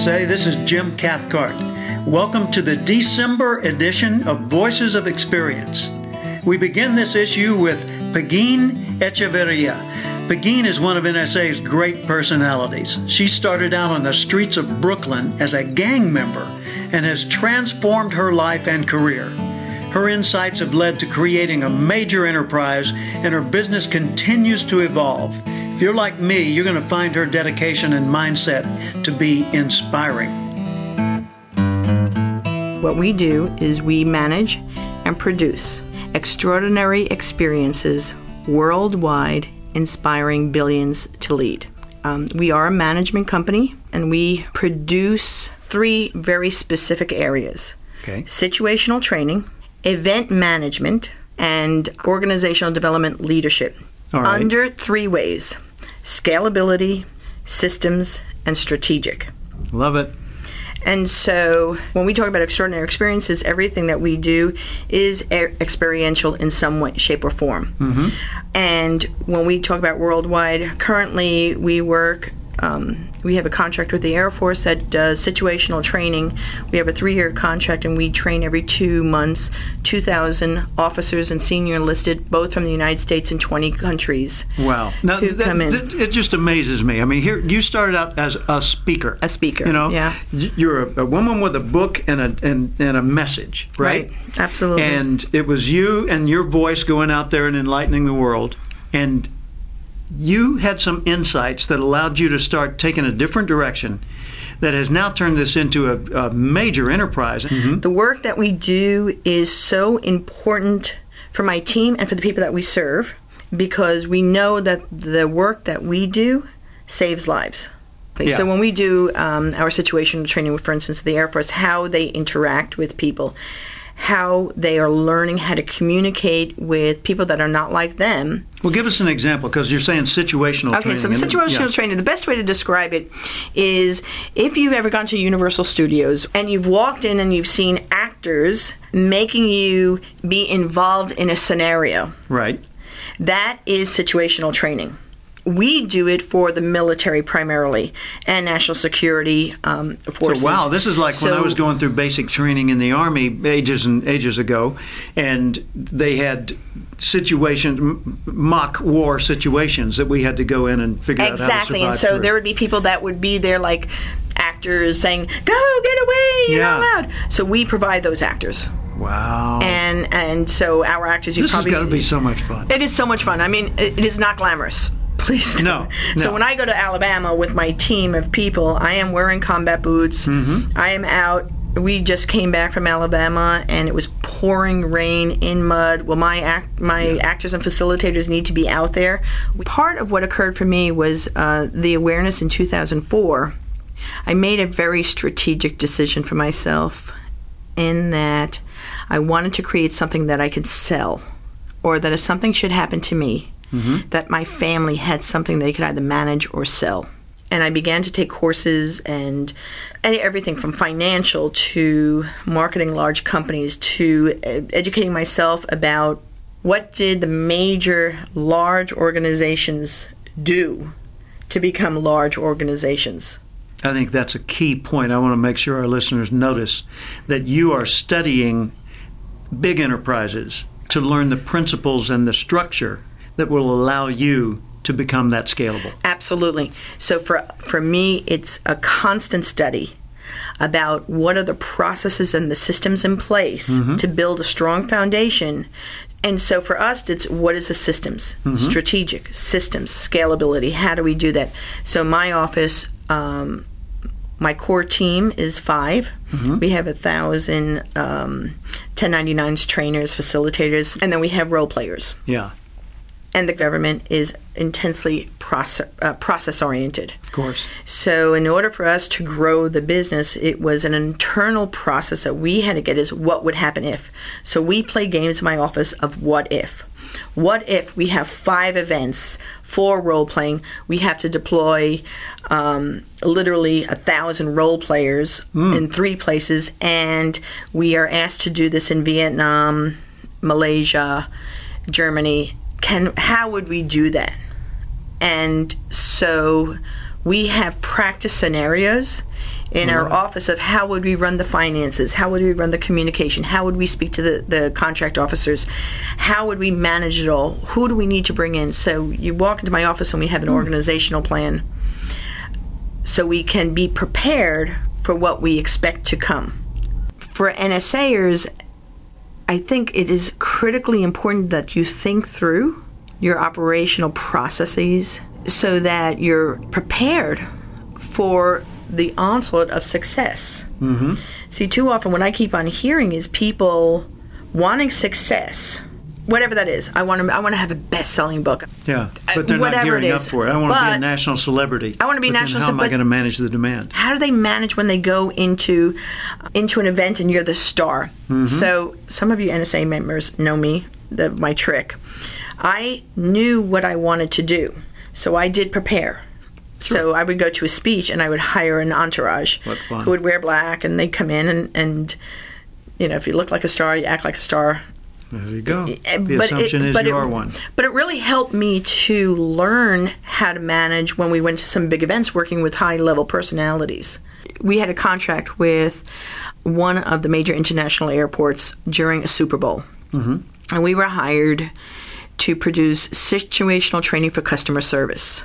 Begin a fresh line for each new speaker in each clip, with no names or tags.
NSA. This is Jim Cathcart. Welcome to the December edition of Voices of Experience. We begin this issue with Pegeen Echeverria. Pegeen is one of NSA's great personalities. She started out on the streets of Brooklyn as a gang member and has transformed her life and career. Her insights have led to creating a major enterprise, and her business continues to evolve. If you're like me, you're going to find her dedication and mindset to be inspiring.
What we do is we manage and produce extraordinary experiences worldwide, inspiring billions to lead. Um, we are a management company and we produce three very specific areas
Okay.
situational training, event management, and organizational development leadership
right.
under three ways scalability, systems, and strategic.
Love it.
And so when we talk about extraordinary experiences, everything that we do is experiential in some way, shape, or form. Mm-hmm. And when we talk about worldwide, currently we work. Um, we have a contract with the Air Force that does situational training. We have a three-year contract, and we train every two months 2,000 officers and senior enlisted, both from the United States and 20 countries.
Wow. Now, that- that- it just amazes me. I mean, here you started out as a speaker.
A speaker,
You know,
yeah.
You're a, a woman with a book and a and, and a message, right?
Right, absolutely.
And it was you and your voice going out there and enlightening the world. And you had some insights that allowed you to start taking a different direction that has now turned this into a, a major enterprise. Mhm.
The work that we do is so important for my team and for the people that we serve because we know that the work that we do saves lives.
Yeah.
So when we do um, our situational training, with for instance, the Air Force, how they interact with people, how they are learning how to communicate with people that are not like them,
Well, give us an example because you're saying situational
Okay,
training.
so the situational
yeah.
training, the best way to describe it is if you've ever gone to Universal Studios and you've walked in and you've seen actors making you be involved in a scenario,
Right.
that is situational training. We do it for the military primarily and national security um, forces.
So wow, this is like when I was going through basic training in the army ages and ages ago, and they had situations, mock war situations that we had to go in and figure out how to
Exactly, and so
through.
there would be people that would be there, like actors saying, "Go, get away! You're not allowed." So we provide those actors.
wow,
and and so our actors you
this has
probably
got to be so much fun.
it is so much fun i mean it, it is not glamorous please don't.
No,
so when i go to alabama with my team of people i am wearing combat boots
Mm-hmm.
i am out we just came back from Alabama and it was pouring rain in mud. Well, my act, my actors and facilitators need to be out there. Part of what occurred for me was uh, the awareness in 2004. I made a very strategic decision for myself in that I wanted to create something that I could sell, or that if something should happen to me, Mm-hmm. that my family had something they could either manage or sell. And I began to take courses and everything from financial to marketing large companies to educating myself about what did the major large organizations do to become large organizations.
I think that's a key point. I want to make sure our listeners notice that you are studying big enterprises to learn the principles and the structure that will allow you to become that scalable.
Absolutely. So for for me, it's a constant study about what are the processes and the systems in place to build a strong foundation. And so for us, it's what is the systems, strategic systems, scalability. How do we do that? So my office. Um, my core team is 5 We have a thousand um, 1099s, trainers, facilitators, and then we have role players
Yeah,
and the government is intensely process, uh, process oriented.
of course.
So, in order for us to grow the business, it was an internal process that we had to get is what would happen if. So, we play games in my office of what if. What if we have five events for role playing? We have to deploy um, literally a thousand role players in three places, and we are asked to do this in Vietnam, Malaysia, Germany. Can how would we do that? And so we have practice scenarios in our mm-hmm. office of how would we run the finances, how would we run the communication, how would we speak to the, the contract officers, how would we manage it all, who do we need to bring in. So you walk into my office and we have an mm. organizational plan so we can be prepared for what we expect to come. For NSAers, I think it is critically important that you think through your operational processes so that you're prepared for the onslaught of success. Mm-hmm. See, too often what I keep on hearing is people wanting success, whatever that is. I want to. I want to have a best-selling book.
Yeah, uh, but they're not gearing up for it. I want to be a national celebrity.
I be a
But then
national
How am I going to manage the demand?
how do they manage when they go into into an event and you're the star? Mm-hmm. So some of you NSA members know me, the, my trick. I knew what I wanted to do, so I did prepare. So I would go to a speech and I would hire an entourage who would wear black and they'd come in and, and you know if you look like a star, you act like a star.
There you go. The assumption is
but
you
it-
are one.
But it really helped me to learn how to manage when we went to some big events working with high level personalities. We had a contract with one of the major international airports during a Super Bowl. Mm-hmm. And we were hired to produce situational training for customer service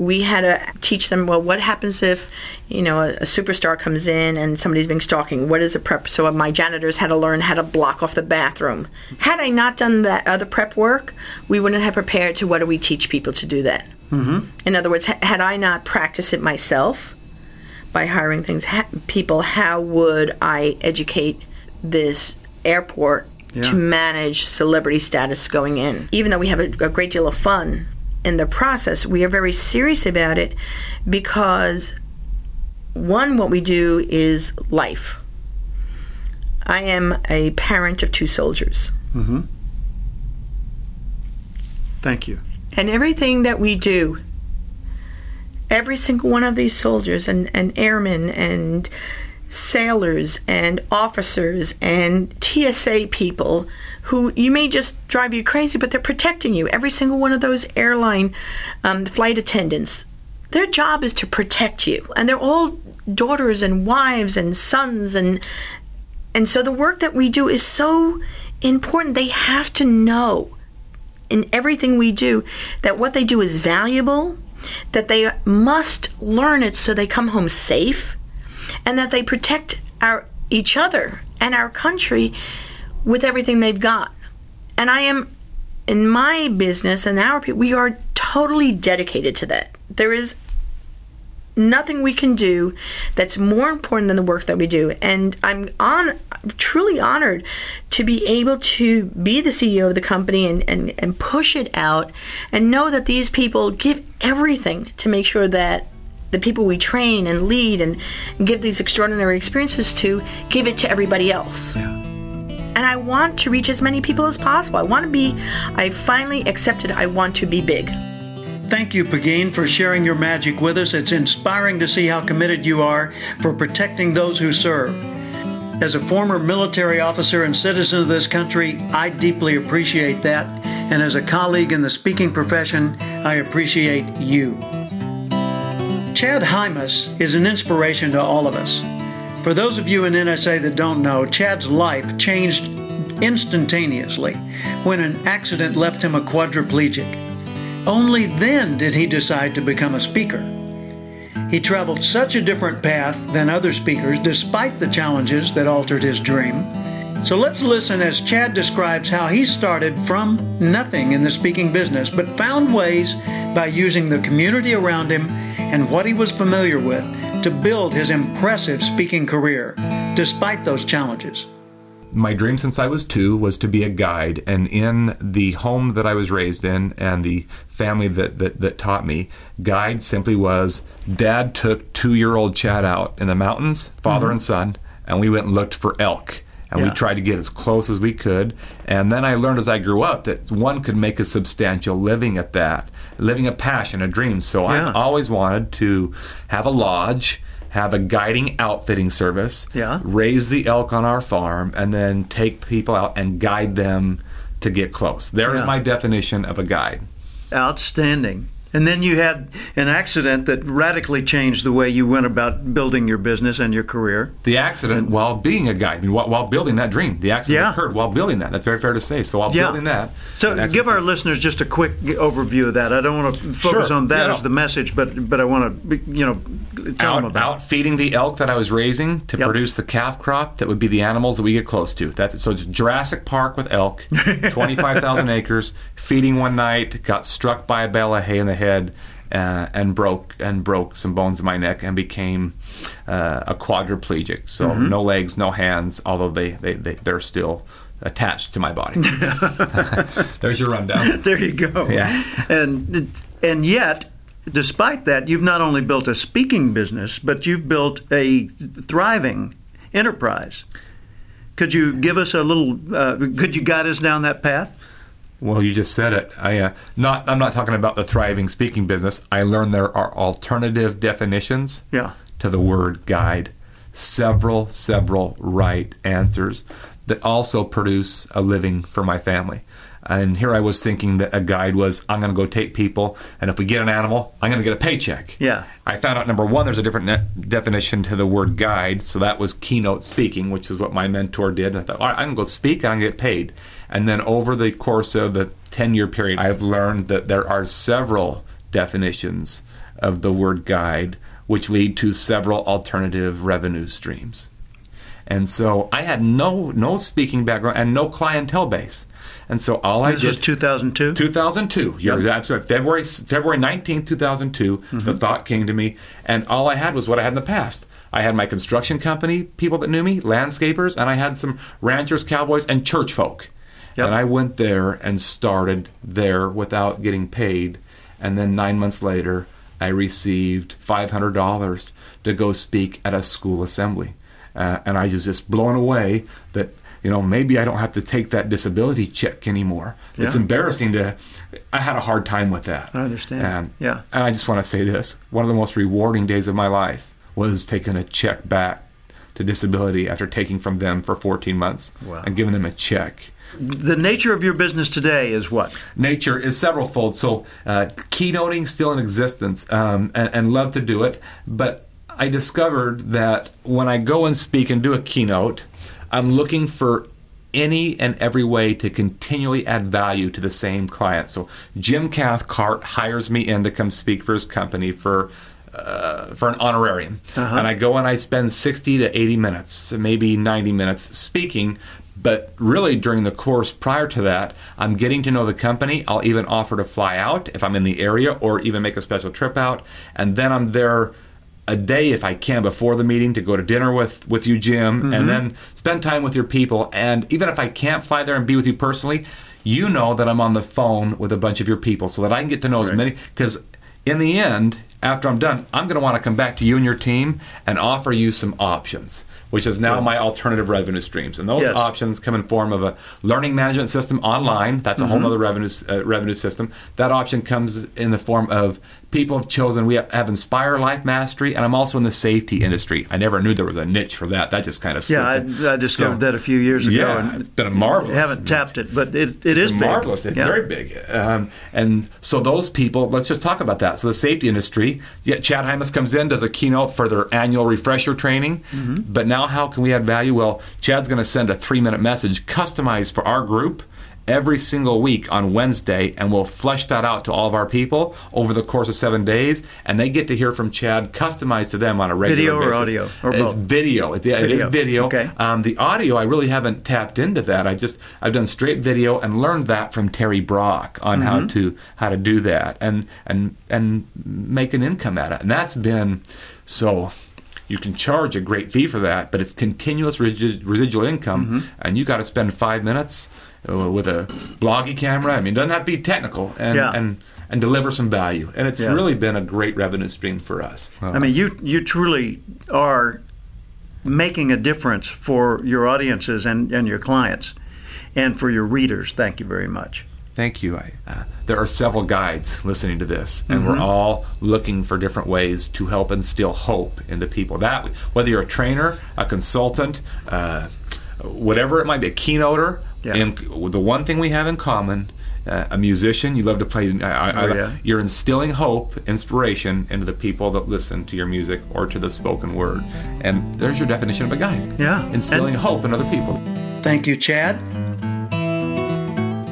we had to teach them well what happens if you know a, a superstar comes in and somebody's being stalking? What is a prep? So my janitors had to learn how to block off the bathroom. Had i not done that other prep work we wouldn't have prepared to what do we teach people to do that? Mm-hmm. in other words ha- had i not practiced it myself by hiring things ha- people how would i educate this airport
Yeah.
to manage celebrity status going in? Even though we have a, a great deal of fun in the process we are very serious about it because one what we do is life i am a parent of two soldiers Mm-hmm.
Thank you.
and everything that we do every single one of these soldiers and, and airmen and sailors and officers and TSA people who you may just drive you crazy, but they're protecting you. Every single one of those airline um, flight attendants, their job is to protect you, and they're all daughters and wives and sons and and so the work that we do is so important. They have to know in everything we do that what they do is valuable, that they must learn it so they come home safe, and that they protect our each other and our country with everything they've got. And I am in my business and our we are totally dedicated to that. There is nothing we can do that's more important than the work that we do. And I'm on truly honored to be able to be the CEO of the company and, and, and push it out and know that these people give everything to make sure that the people we train and lead and, and give these extraordinary experiences to give it to everybody else.
Yeah.
And I want to reach as many people as possible. I want to be, I finally accepted I want to be big.
Thank you, Pegeen, for sharing your magic with us. It's inspiring to see how committed you are for protecting those who serve. As a former military officer and citizen of this country, I deeply appreciate that. And as a colleague in the speaking profession, I appreciate you. Chad Hymas is an inspiration to all of us. For those of you in NSA that don't know, Chad's life changed instantaneously when an accident left him a quadriplegic. Only then did he decide to become a speaker. He traveled such a different path than other speakers despite the challenges that altered his dream. So let's listen as Chad describes how he started from nothing in the speaking business, but found ways by using the community around him and what he was familiar with to build his impressive speaking career despite those challenges.
my dream since I was two was to be a guide. And in the home that I was raised in and the family that, that, that taught me, guide simply was dad took two year old Chad out in the mountains, father mm-hmm. and son, and we went and looked for elk. And
Yeah.
we tried to get as close as we could. And then I learned as I grew up that one could make a substantial living at that, living a passion, a dream. So
Yeah.
I've always wanted to have a lodge, have a guiding outfitting service,
Yeah.
raise the elk on our farm, and then take people out and guide them to get close. There is
Yeah.
my definition of a guide.
Outstanding. And then you had an accident that radically changed the way you went about building your business and your career.
The accident while being a guide, I mean, while, while building that dream. The accident
Yeah.
occurred while building that. That's very fair to say. So while building that.
So
accident-
give our listeners just a quick overview of that. I don't want to focus
Sure.
on that
Yeah,
as
no.
the message, but but I want to you know tell them about.
out feeding the elk that I was raising to
Yep.
produce the calf crop that would be the animals that we get close to. That's so it's Jurassic Park with elk, twenty five thousand acres. Feeding one night, got struck by a bale of hay in the head, uh, and broke and broke some bones in my neck and became uh, a quadriplegic. So
Mm-hmm.
no legs, no hands. Although they they, they they're still attached to my body. There's your rundown.
There you go.
Yeah.
And and yet, despite that, you've not only built a speaking business, but you've built a thriving enterprise. Could you give us a little? Uh, could you guide us down that path?
Well, you just said it. I uh, not. I'm not talking about the thriving speaking business. I learned there are alternative definitions
Yeah.
to the word guide. Several, several right answers that also produce a living for my family. And here I was thinking that a guide was I'm going to go take people, and if we get an animal, I'm going to get a paycheck.
Yeah.
I found out number one, there's a different ne- definition to the word guide. So that was keynote speaking, which is what my mentor did. I thought, all right, I can go speak and I can get paid. And then over the course of the 10 year period, I've learned that there are several definitions of the word guide, which lead to several alternative revenue streams. And so I had no no speaking background and no clientele base. And so all I
This
did
was 2002.
2002. You're exactly right. February February 19th, 2002. Mm-hmm. The thought came to me, and all I had was what I had in the past. I had my construction company people that knew me, landscapers, and I had some ranchers, cowboys, and church folk.
Yep.
And I went there and started there without getting paid. And then nine months later, I received $500 to go speak at a school assembly. Uh, and I was just blown away that, you know, maybe I don't have to take that disability check anymore. It's embarrassing to, I had a hard time with that.
I understand.
And,
Yeah.
And I just want to say this one of the most rewarding days of my life was taking a check back to disability after taking from them for 14 months
Wow.
and giving them a check.
The nature of your business today is what?
Nature is several fold. So, uh, keynoting still in existence, um, and, and love to do it. But I discovered that when I go and speak and do a keynote, I'm looking for any and every way to continually add value to the same client. So, Jim Cathcart hires me in to come speak for his company for. Uh, for an honorarium, and I go and I spend 60 to 80 minutes, maybe 90 minutes speaking, but really, during the course prior to that, I'm getting to know the company. I'll even offer to fly out if I'm in the area or even make a special trip out. And then I'm there a day, if I can, before the meeting to go to dinner with, with you, Jim, and mm-hmm. then spend time with your people. And even if I can't fly there and be with you personally, you know that I'm on the phone with a bunch of your people so that I can get to know as many. Because in the end, after I'm done, I'm going to want to come back to you and your team and offer you some options, which is now my alternative revenue streams. And those
Yes.
options come in form of a learning management system online. That's a
Mm-hmm.
whole other revenue uh, revenue system. That option comes in the form of people have chosen. We have, have Inspire Life Mastery, and I'm also in the safety industry. I never knew there was a niche for that. That just kind of
Yeah, I, I discovered that a few years ago.
Yeah,
and
it's been a marvelous.
Haven't tapped it, but it, it is
It's
big.
marvelous. It's
Yeah.
very big. Um, and so those people, let's just talk about that. So the safety industry, yeah, Chad Hymas comes in, does a keynote for their annual refresher training.
Mm-hmm.
But now how can we add value? Well, Chad's going to send a three-minute message customized for our group every single week on Wednesday, and we'll flesh that out to all of our people over the course of seven days, and they get to hear from Chad customized to them on a regular
Video or audio, or
it's
both?
video. It, it is
Video.
video.
Okay.
Um, the audio, I really haven't tapped into that. I just I've done straight video and learned that from Terry Brock on how to how to do that and and and make an income at it. And that's been so. You can charge a great fee for that, but it's continuous residual income, and you got to spend five minutes uh, with a bloggy camera. I mean, it doesn't have to be technical, and
Yeah.
and and deliver some value. And it's
Yeah.
really been a great revenue stream for us.
I mean, you you truly are making a difference for your audiences and, and your clients, and for your readers. Thank you very much.
Thank you. I, uh, there are several guides listening to this, and
Mm-hmm.
we're all looking for different ways to help instill hope into people. That whether you're a trainer, a consultant, uh, whatever it might be, a keynoter,
Yeah.
and the one thing we have in common uh, a musician. You love to play. I, I,
Oh, yeah.
You're instilling hope, inspiration into the people that listen to your music or to the spoken word. And there's your definition of a guide.
Yeah.
Instilling
And-
hope in other people.
Thank you, Chad.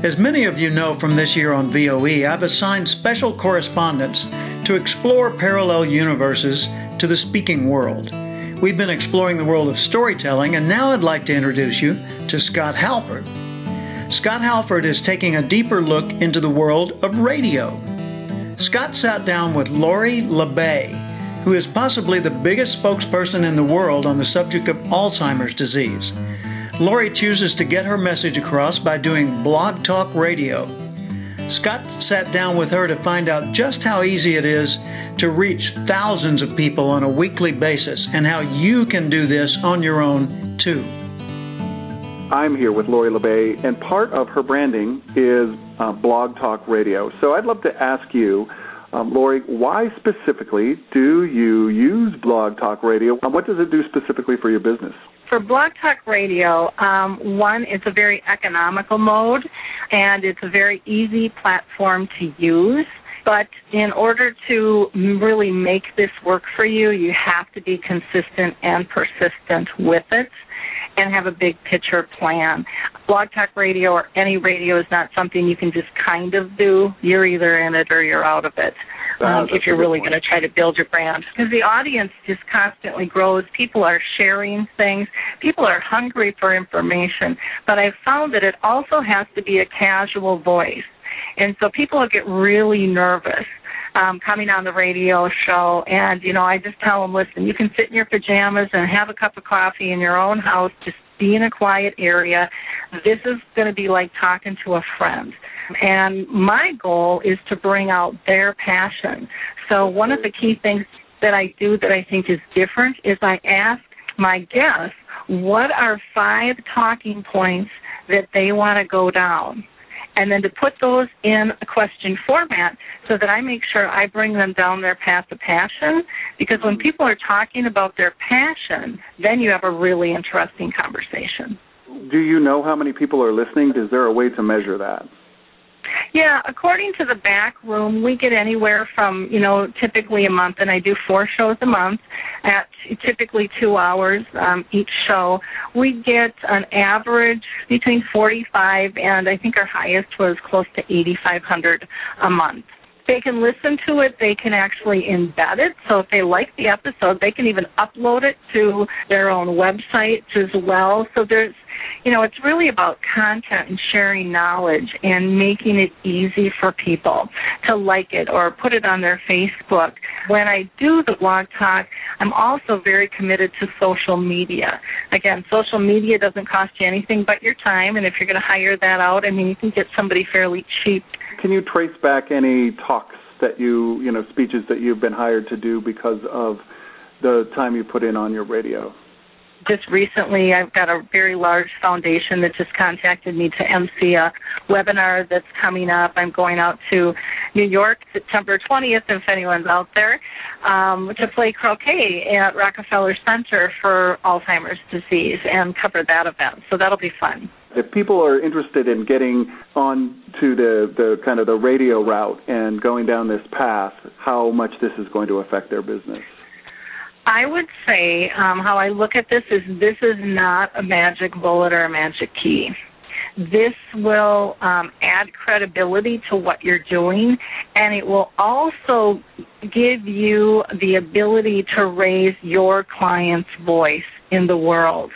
As many of you know from this year on VOE, I've assigned special correspondents to explore parallel universes to the speaking world. We've been exploring the world of storytelling, and now I'd like to introduce you to Scott Halford. Scott Halford is taking a deeper look into the world of radio. Scott sat down with Lori La Bey, who is possibly the biggest spokesperson in the world on the subject of Alzheimer's disease. Lori chooses to get her message across by doing blog talk radio. Scott sat down with her to find out just how easy it is to reach thousands of people on a weekly basis and how you can do this on your own too.
I'm here with Lori La Bey, and part of her branding is uh, Blog Talk Radio. So I'd love to ask you, um, Lori, why specifically do you use Blog Talk Radio, and what does it do specifically for your business?
For Blog Talk Radio, um, one, it's a very economical mode, and it's a very easy platform to use. But in order to really make this work for you, you have to be consistent and persistent with it and have a big picture plan. Blog Talk Radio or any radio is not something you can just kind of do. You're either in it or you're out of it.
Ah,
Um, if you're really going to try to build your brand, because the audience just constantly grows. People are sharing things. People are hungry for information. But I've found that it also has to be a casual voice, and so people get really nervous um, coming on the radio show. And, you know, I just tell them, listen, you can sit in your pajamas and have a cup of coffee in your own house, just be in a quiet area. This is going to be like talking to a friend. And my goal is to bring out their passion. So one of the key things that I do that I think is different is I ask my guests, what are five talking points that they want to go down? and then to put those in a question format so that I make sure I bring them down their path of passion. Because when people are talking about their passion, then you have a really interesting conversation.
Do you know how many people are listening? Is there a way to measure that?
Yeah, according to the back room, we get anywhere from, you know, typically a month, and I do four shows a month at typically two hours um, each show. We get an average between 45 and I think our highest was close to 8,500 a month. They can listen to it. They can actually embed it. So if they like the episode, they can even upload it to their own websites as well. So there's, you know, it's really about content and sharing knowledge and making it easy for people to like it or put it on their Facebook. When I do the blog talk, I'm also very committed to social media. Again, social media doesn't cost you anything but your time, and if you're going to hire that out, I mean, you can get somebody fairly cheap
Can you trace back any talks that you, you know, speeches that you've been hired to do because of the time you put in on your radio?
Just recently I've got a very large foundation that just contacted me to MC a webinar that's coming up. I'm going out to New York September 20th if anyone's out there um, to play croquet at Rockefeller Center for Alzheimer's disease and cover that event. So that'll be fun.
If people are interested in getting on to the, the kind of the radio route and going down this path, how much this is going to affect their business?
I would say um, how I look at this is this is not a magic bullet or a magic key. This will um, add credibility to what you're doing, and it will also give you the ability to raise your client's voice in the world.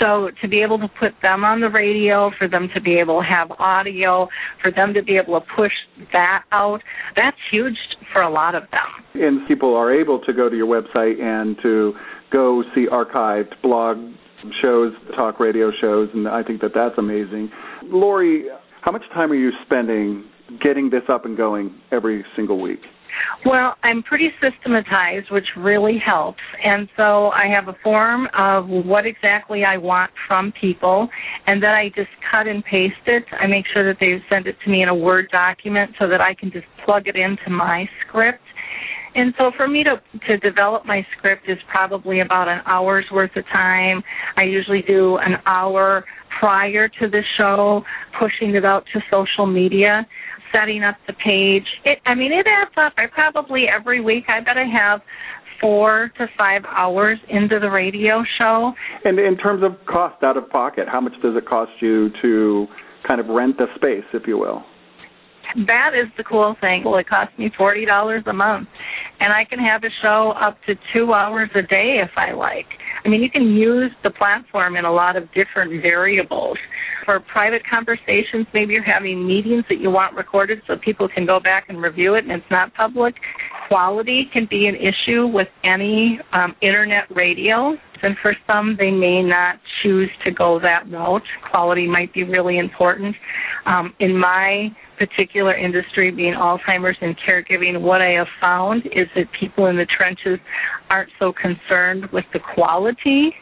So to be able to put them on the radio, for them to be able to have audio, for them to be able to push that out, that's huge for a lot of them.
And people are able to go to your website and to go see archived blog shows, talk radio shows, and I think that that's amazing. Lori, how much time are you spending getting this up and going every single week?
Well, I'm pretty systematized, which really helps. And so I have a form of what exactly I want from people, and then I just cut and paste it. I make sure that they send it to me in a Word document so that I can just plug it into my script. And so for me to, to develop my script is probably about an hour's worth of time. I usually do an hour prior to the show, pushing it out to social media, setting up the page. It, I mean, it adds up. I probably every week, I bet I have four to five hours into the radio show.
And in terms of cost out of pocket, how much does it cost you to kind of rent the space, if you will?
That is the cool thing. Well, it costs me forty dollars a month, and I can have a show up to two hours a day if I like. I mean, you can use the platform in a lot of different variables. For private conversations, maybe you're having meetings that you want recorded so people can go back and review it and it's not public. Quality can be an issue with any um, internet radio. And for some, they may not choose to go that route. Quality might be really important. Um, in my particular industry, being Alzheimer's and caregiving, what I have found is that people in the trenches aren't so concerned with the quality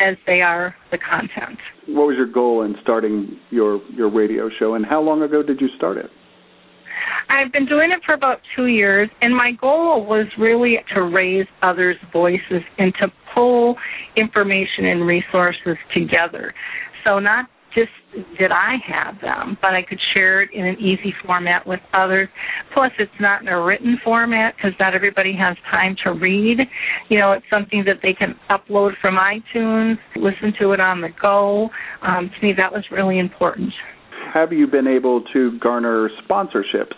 as they are the content.
What was your goal in starting your, your radio show, and how long ago did you start it?
I've been doing it for about two years, and my goal was really to raise others' voices and to pull information and resources together. So, not just did I have them, but I could share it in an easy format with others. Plus, it's not in a written format because not everybody has time to read. You know, it's something that they can upload from iTunes, listen to it on the go. Um, to me, that was really important.
Have you been able to garner sponsorships?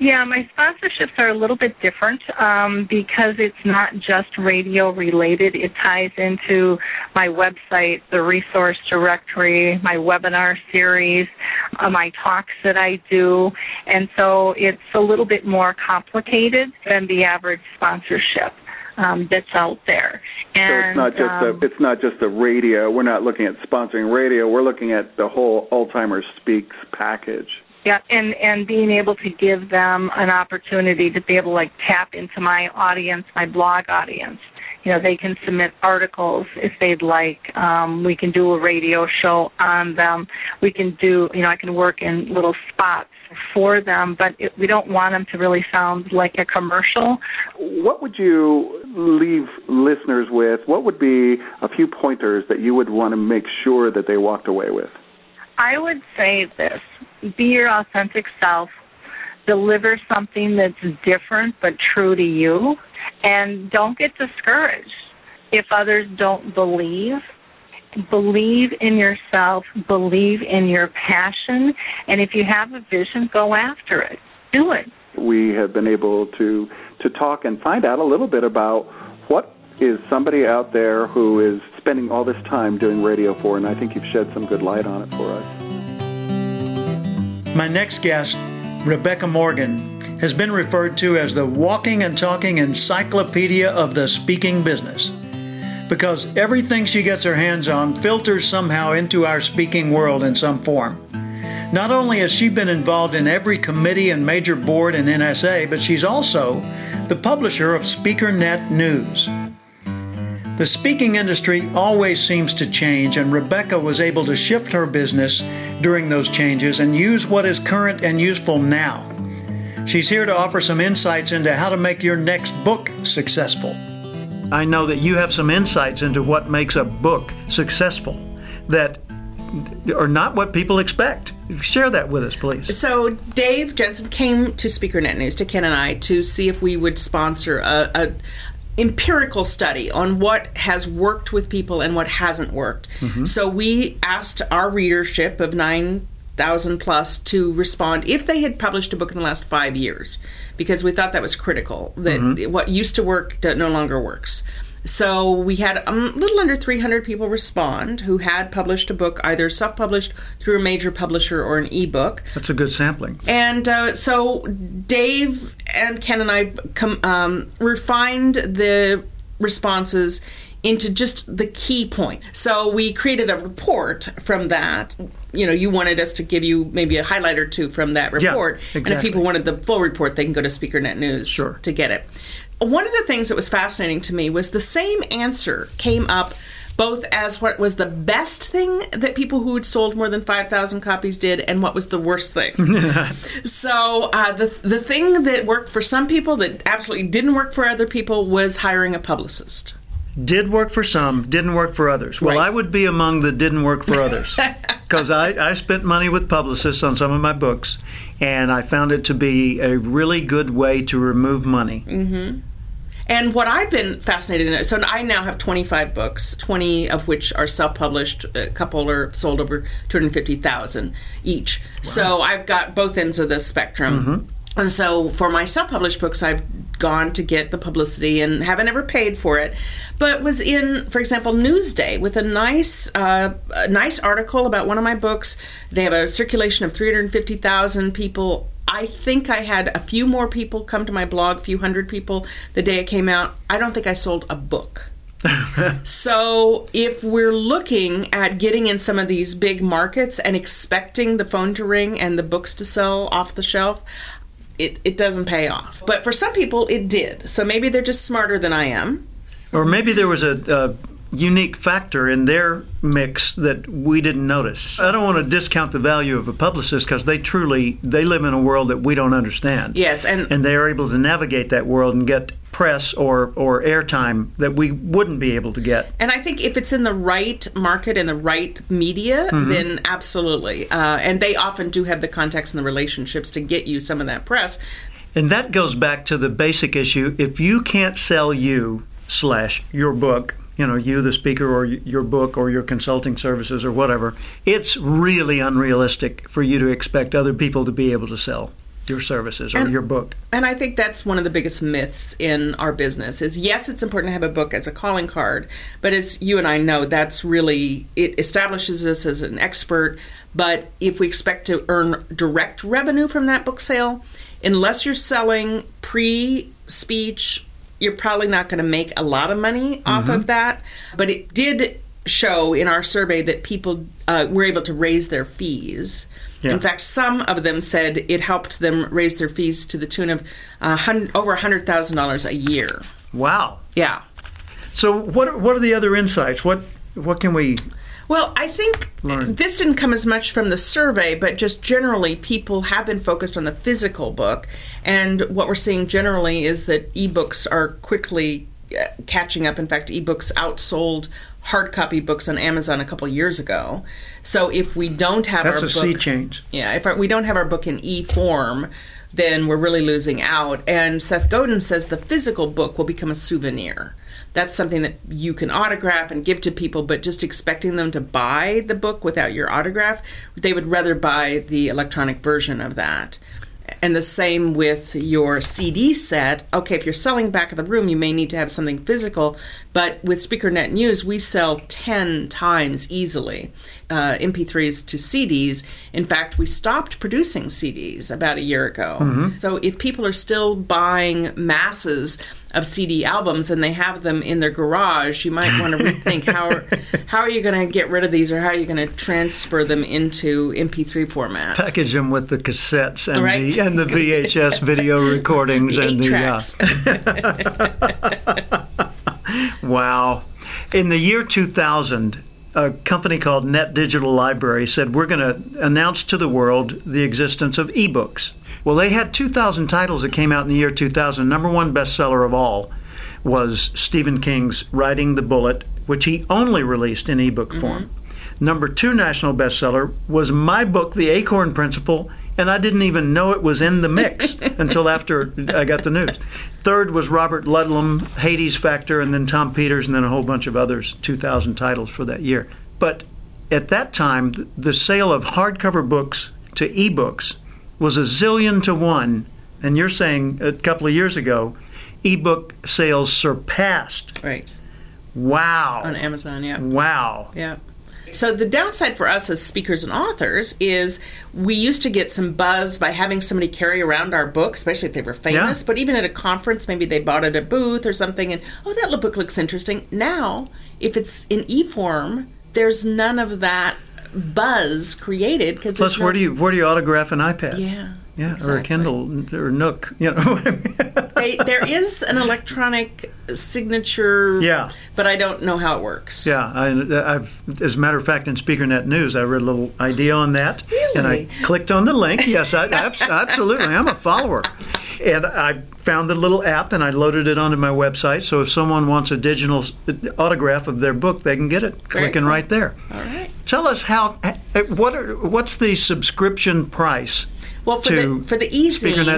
Yeah, my sponsorships are a little bit different um, because it's not just radio related. It ties into my website, the resource directory, my webinar series, uh, my talks that I do, and so it's a little bit more complicated than the average sponsorship. Um, that's out there. And,
so it's not just
um,
a, it's not just a radio. We're not looking at sponsoring radio. We're looking at the whole Alzheimer's Speaks package.
Yeah, and and being able to give them an opportunity to be able to like tap into my audience, my blog audience. You know, they can submit articles if they'd like. Um, we can do a radio show on them. We can do, you know, I can work in little spots for them, but it, we don't want them to really sound like a commercial.
What would you leave listeners with? What would be a few pointers that you would want to make sure that they walked away with?
I would say this be your authentic self, deliver something that's different but true to you, and don't get discouraged if others don't believe. Believe in yourself, believe in your passion, and if you have a vision, go after it. Do it.
We have been able to to talk and find out a little bit about what is somebody out there who is spending all this time doing radio for, and I think you've shed some good light on it for us.
My next guest, Rebecca Morgan, has been referred to as the walking and talking encyclopedia of the speaking business because everything she gets her hands on filters somehow into our speaking world in some form. Not only has she been involved in every committee and major board in NSA, but she's also the publisher of SpeakerNet News. The speaking industry always seems to change, and Rebecca was able to shift her business during those changes and use what is current and useful now. She's here to offer some insights into how to make your next book successful. I know that you have some insights into what makes a book successful that are not what people expect. Share that with us, please.
So, Dave Jensen came to SpeakerNet News to Ken and I to see if we would sponsor a, a empirical study on what has worked with people and what hasn't worked. Mm-hmm. So we asked our readership of 9,000 plus to respond if they had published a book in the last five years, because we thought that was critical, that mm-hmm. what used to work no longer works. So we had a little under 300 people respond who had published a book, either self published through a major publisher or an ebook.
That's a good sampling.
And uh, so Dave and Ken and I com- um, refined the responses into just the key point. So we created a report from that. You know, you wanted us to give you maybe a highlight or two from that report.
Yeah, exactly.
And if people wanted the full report, they can go to SpeakerNet News
sure.
to get it one of the things that was fascinating to me was the same answer came up both as what was the best thing that people who had sold more than 5,000 copies did and what was the worst thing. so uh, the, the thing that worked for some people that absolutely didn't work for other people was hiring a publicist.
Did work for some, didn't work for others. Well,
Right.
I would be among the didn't work for others because I, I spent money with publicists on some of my books, and I found it to be a really good way to remove money. Mm-hmm.
And what I've been fascinated in, so I now have 25 books, 20 of which are self published. A couple are sold over 250,000 each. So I've got both ends of the spectrum. Mm-hmm. And so for my self published books, I've gone to get the publicity and haven't ever paid for it, but was in, for example, Newsday with a nice, uh, a nice article about one of my books. They have a circulation of 350,000 people. I think I had a few more people come to my blog, a few hundred people the day it came out. I don't think I sold a book. so if we're looking at getting in some of these big markets and expecting the phone to ring and the books to sell off the shelf, it, it doesn't pay off. But for some people, it did. So maybe they're just smarter than I am.
Or maybe there was a, a unique factor in their mix that we didn't notice. I don't want to discount the value of a publicist because they truly they live in a world that we don't understand.
Yes, and-
and they are able to navigate that world and get press or or airtime that we wouldn't be able to get.
And I think if it's in the right market and the right media, then absolutely. Uh, and they often do have the contacts and the relationships to get you some of that press.
And that goes back to the basic issue. If you can't sell you slash your book, you know, you the speaker or your book or your consulting services or whatever, it's really unrealistic for you to expect other people to be able to sell your services or
And-
your book.
And I think that's one of the biggest myths in our business is yes, it's important to have a book as a calling card, but as you and I know, that's really it establishes us as an expert. But if we expect to earn direct revenue from that book sale, unless you're selling pre-speech, you're probably not going to make a lot of money off of that. But it did show in our survey that people uh, were able to raise their fees.
Yeah.
In fact, some of them said it helped them raise their fees to the tune of uh, over $100,000 a year.
Wow.
Yeah.
So what what are the other insights? What what can we
Well, I think
Learn.
this didn't come as much from the survey, but just generally, people have been focused on the physical book. And what we're seeing generally is that ebooks are quickly uh, catching up. In fact, ebooks outsold hard copy books on Amazon a couple years ago. So if we don't have
That's
our
a sea change.
Yeah, if our, we don't have our book in e form, then we're really losing out. And Seth Godin says the physical book will become a souvenir. That's something that you can autograph and give to people, but just expecting them to buy the book without your autograph, they would rather buy the electronic version of that. And the same with your CD set. Okay, if you're selling back of the room, you may need to have something physical. But with SpeakerNet News, we sell 10 times easily uh, MP3s to CDs. In fact, we stopped producing CDs about a year ago. So if people are still buying masses of CD albums and they have them in their garage, you might want to rethink how how are you going to get rid of these or how are you going to transfer them into MP3 format.
package them with the cassettes and
Right.
the and the VHS video recordings
Eight
and the uh,
tracks.
Wow. In the year 2000, a company called Net Digital Library said, We're going to announce to the world the existence of ebooks. Well, they had 2,000 titles that came out in the year 2000. Number one bestseller of all was Stephen King's Riding the Bullet, which he only released in ebook mm-hmm. form. Number two national bestseller was my book, The Acorn Principle, and I didn't even know it was in the mix until after I got the news. Third was Robert Ludlum, Hades Factor, and then Tom Peters, and then a whole bunch of others, 2,000 titles for that year. But at that time, the sale of hardcover books to ebooks was a zillion to one. And you're saying a couple of years ago, ebook sales surpassed.
right.
Wow.
On Amazon, yeah.
Wow.
Yeah. So the downside for us as speakers and authors is we used to get some buzz by having somebody carry around our book, especially if they were famous.
Yeah.
But even at a conference, maybe they bought it at a booth or something, and oh, that book looks interesting. Now, if it's in e-form, there's none of that buzz created because
Plus, where do you where do you autograph an iPad?
Yeah.
Yeah, or a Kindle or Nook. You know.
They, there is an electronic signature.
Yeah.
But I don't know how it works.
Yeah, I, I've, as a matter of fact, in SpeakerNet News, I read a little idea on that, and I clicked on the link. Yes, I, absolutely, I'm a follower, and I found the little app and I loaded it onto my website. So if someone wants a digital autograph of their book, they can get it
Very
clicking
cool.
right there.
All right.
Tell us how what are, what's the subscription price?
Well, for the for the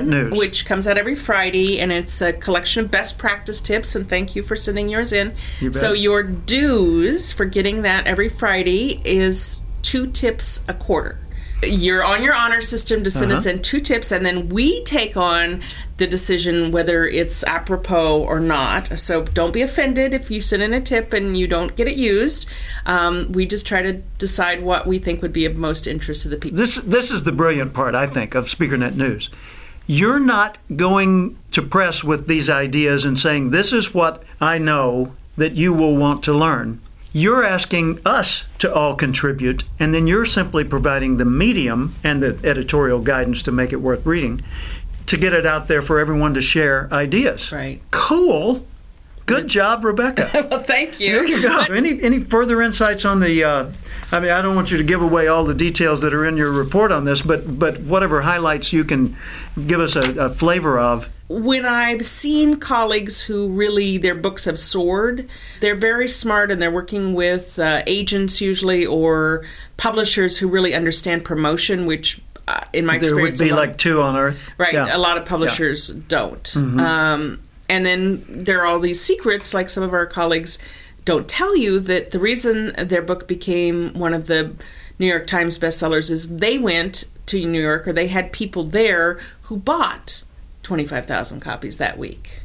News.
which comes out every Friday, and it's a collection of best practice tips. And thank you for sending yours in.
You.
So your dues for getting that every Friday is two tips a quarter. You're on your honor system to send us
Uh-huh.
in two tips, and then we take on the decision whether it's apropos or not. So don't be offended if you send in a tip and you don't get it used. Um, we just try to decide what we think would be of most interest to the people.
This this is the brilliant part, I think, of SpeakerNet News. You're not going to press with these ideas and saying this is what I know that you will want to learn. You're asking us to all contribute, and then you're simply providing the medium and the editorial guidance to make it worth reading, to get it out there for everyone to share ideas.
Right.
Cool. Good job, Rebecca.
Well, thank you.
There you go. Any any further insights on the? Uh, I mean, I don't want you to give away all the details that are in your report on this, but but whatever highlights you can give us a, a flavor of.
when I've seen colleagues who really their books have soared, they're very smart and they're working with uh, agents usually or publishers who really understand promotion, which uh, in my
There would
experience,
be
lot-
like two on Earth,
right,
Yeah. Mm-hmm.
a lot of publishers don't. Um, and then there are all these secrets, like some of our colleagues don't tell you that the reason their book became one of the New York Times bestsellers is they went to New York or they had people there who bought 25,000 copies that week.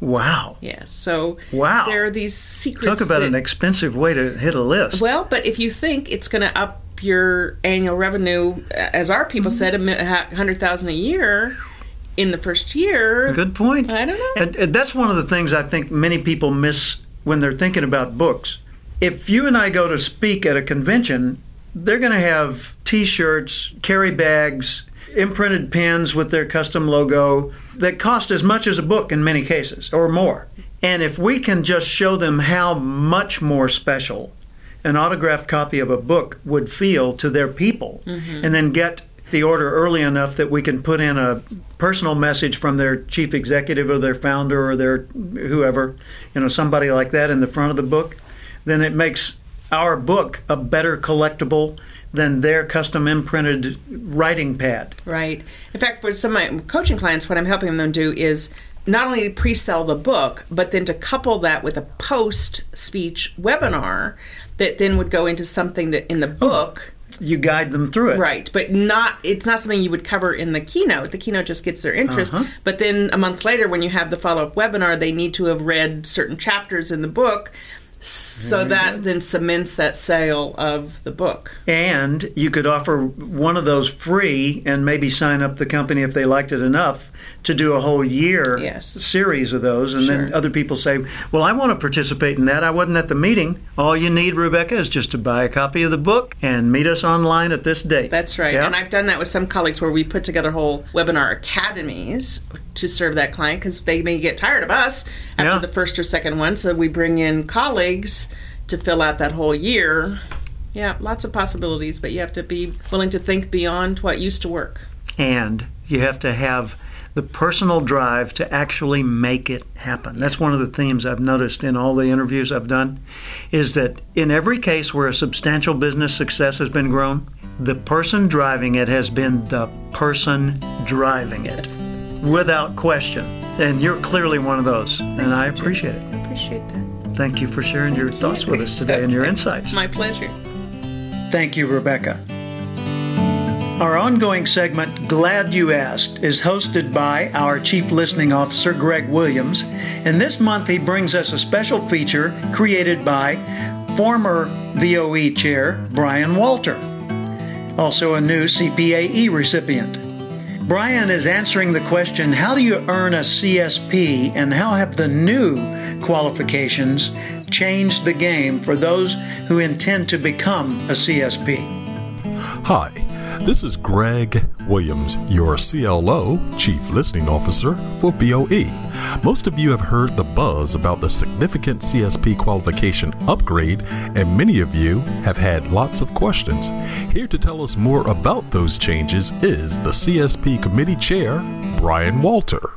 Wow.
Yes. So
Wow.
there are these secrets.
Talk about
that-
an expensive way to hit a list.
well, but if you think it's going to up your annual revenue, as our people
Mm-hmm.
said, a hundred thousand a year in the first year.
Good point.
I don't know.
And, and that's one of the things I think many people miss when they're thinking about books. If you and I go to speak at a convention, they're going to have T-shirts, carry bags, imprinted pins with their custom logo that cost as much as a book in many cases or more. And if we can just show them how much more special an autographed copy of a book would feel to their people, mm-hmm. and then get the order early enough that we can put in a personal message from their chief executive or their founder or their whoever, you know, somebody like that in the front of the book, then it makes our book a better collectible than their custom imprinted writing pad.
Right. In fact, for some of my coaching clients, what I'm helping them do is not only pre-sell the book, but then to couple that with a post-speech webinar that then would go into something that in the oh, book.
You guide them through it.
Right, but not it's not something you would cover in the keynote. The keynote just gets their interest.
Uh-huh.
But then a month later when you have the follow-up webinar, they need to have read certain chapters in the book so that then cements that sale of the book.
And you could offer one of those free and maybe sign up the company if they liked it enough to do a whole year
Yes.
series of those. And then other people say, Well, I want to participate in that. I wasn't at the meeting. All you need, Rebecca, is just to buy a copy of the book and meet us online at this date.
That's right.
Yeah?
And I've done that with some colleagues where we put together whole webinar academies to serve that client because they may get tired of us after
Yeah.
the first or second one. So we bring in colleagues to fill out that whole year. Yeah, lots of possibilities, but you have to be willing to think beyond what used to work.
and you have to have the personal drive to actually make it happen. That's one of the themes I've noticed in all the interviews I've done is that in every case where a substantial business success has been grown, the person driving it has been the person driving it without question. And you're clearly one of those, and I appreciate it.
I appreciate that.
Thank you for sharing your thoughts with us today and your insights.
My pleasure.
Thank you, Rebecca. Our ongoing segment, Glad You Asked, is hosted by our Chief Listening Officer, Greg Williams, and this month he brings us a special feature created by former VOE Chair Brian Walter, also a new CPAE recipient. Brian is answering the question How do you earn a CSP, and how have the new qualifications changed the game for those who intend to become a CSP?
Hi, This is Greg Williams, your CLO, Chief Listening Officer for VOE. Most of you have heard the buzz about the significant CSP qualification upgrade, and many of you have had lots of questions. Here to tell us more about those changes is the CSP Committee Chair, Brian Walter.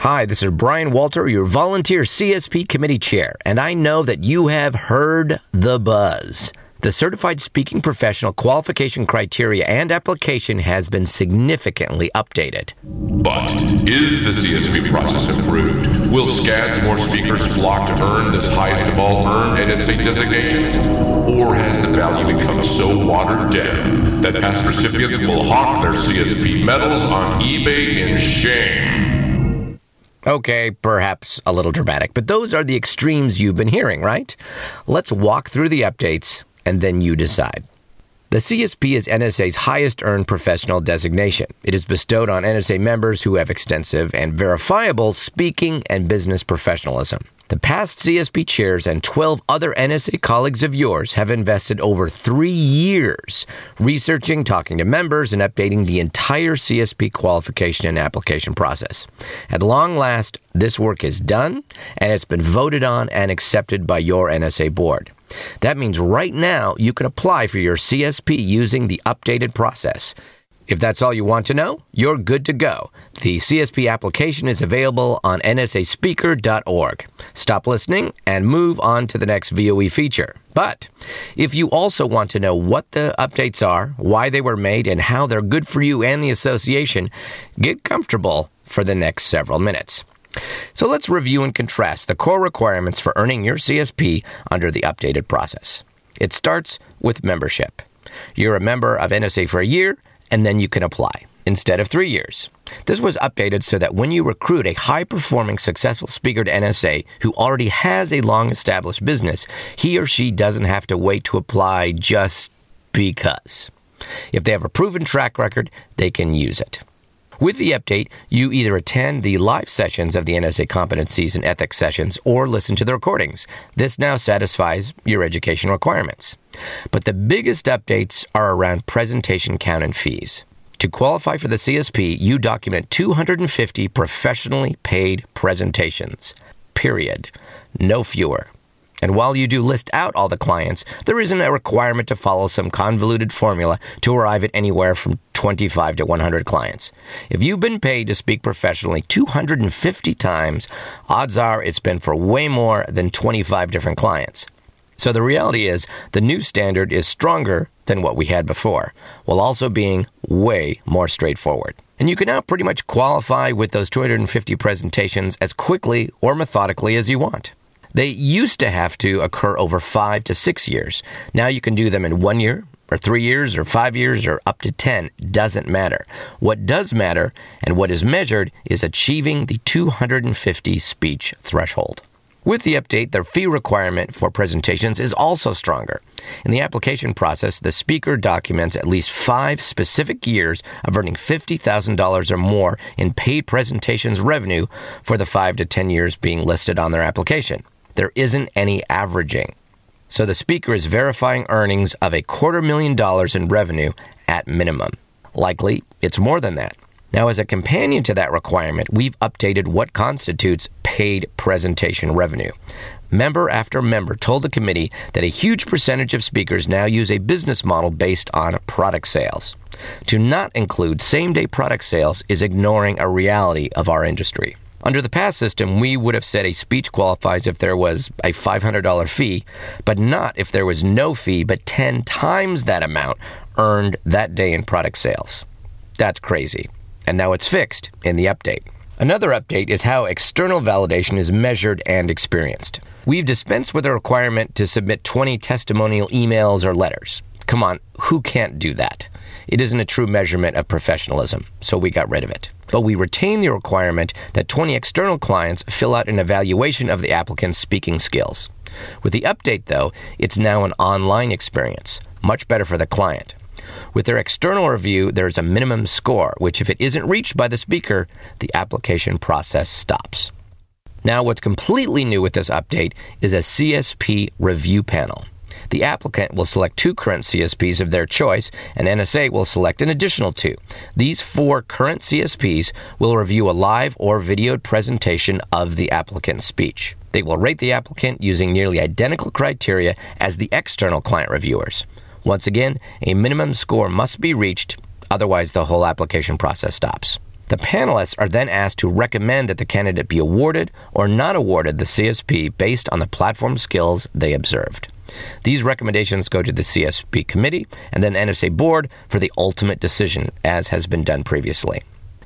Hi, this is Brian Walter, your volunteer CSP Committee Chair, and I know that you have heard the buzz. The Certified Speaking Professional qualification criteria and application has been significantly updated.
But is the CSP process improved? Will scads more speakers flock to earn this highest of all earned NSA designation? Or has the value become so watered down that past recipients will hawk their CSP medals on eBay in shame?
Okay, perhaps a little dramatic, but those are the extremes you've been hearing, right? Let's walk through the updates and then you decide. The CSP is NSA's highest earned professional designation. It is bestowed on NSA members who have extensive and verifiable speaking and business professionalism. The past CSP chairs and 12 other NSA colleagues of yours have invested over three years researching, talking to members, and updating the entire CSP qualification and application process. At long last, this work is done, and it's been voted on and accepted by your NSA board. That means right now you can apply for your CSP using the updated process. If that's all you want to know, you're good to go. The CSP application is available on nsaspeaker.org. Stop listening and move on to the next VOE feature. But if you also want to know what the updates are, why they were made, and how they're good for you and the association, get comfortable for the next several minutes. So let's review and contrast the core requirements for earning your CSP under the updated process. It starts with membership. You're a member of NSA for a year, and then you can apply instead of three years. This was updated so that when you recruit a high performing, successful speaker to NSA who already has a long established business, he or she doesn't have to wait to apply just because. If they have a proven track record, they can use it. With the update, you either attend the live sessions of the NSA competencies and ethics sessions or listen to the recordings. This now satisfies your education requirements. But the biggest updates are around presentation count and fees. To qualify for the CSP, you document 250 professionally paid presentations. Period. No fewer. And while you do list out all the clients, there isn't a requirement to follow some convoluted formula to arrive at anywhere from 25 to 100 clients. If you've been paid to speak professionally 250 times, odds are it's been for way more than 25 different clients. So the reality is, the new standard is stronger than what we had before, while also being way more straightforward. And you can now pretty much qualify with those 250 presentations as quickly or methodically as you want. They used to have to occur over five to six years. Now you can do them in one year, or three years, or five years, or up to 10. Doesn't matter. What does matter and what is measured is achieving the 250 speech threshold. With the update, the fee requirement for presentations is also stronger. In the application process, the speaker documents at least five specific years of earning $50,000 or more in paid presentations revenue for the five to 10 years being listed on their application there isn't any averaging. So the speaker is verifying earnings of a quarter million dollars in revenue at minimum. Likely, it's more than that. Now, as a companion to that requirement, we've updated what constitutes paid presentation revenue. Member after member told the committee that a huge percentage of speakers now use a business model based on product sales. To not include same day product sales is ignoring a reality of our industry. Under the past system, we would have said a speech qualifies if there was a $500 fee, but not if there was no fee but 10 times that amount earned that day in product sales. That's crazy. And now it's fixed in the update. Another update is how external validation is measured and experienced. We've dispensed with the requirement to submit 20 testimonial emails or letters. Come on, who can't do that? It isn't a true measurement of professionalism, so we got rid of it but we retain the requirement that 20 external clients fill out an evaluation of the applicant's speaking skills. With the update, though, it's now an online experience, much better for the client. With their external review, there's a minimum score, which, if it isn't reached by the speaker, the application process stops. Now, what's completely new with this update is a CSP review panel. The applicant will select two current CSPs of their choice, and NSA will select an additional two. These four current CSPs will review a live or videoed presentation of the applicant's speech. They will rate the applicant using nearly identical criteria as the external client reviewers. Once again, a minimum score must be reached, otherwise, the whole application process stops. The panelists are then asked to recommend that the candidate be awarded or not awarded the CSP based on the platform skills they observed. These recommendations go to the CSP committee and then the NSA board for the ultimate decision, as has been done previously.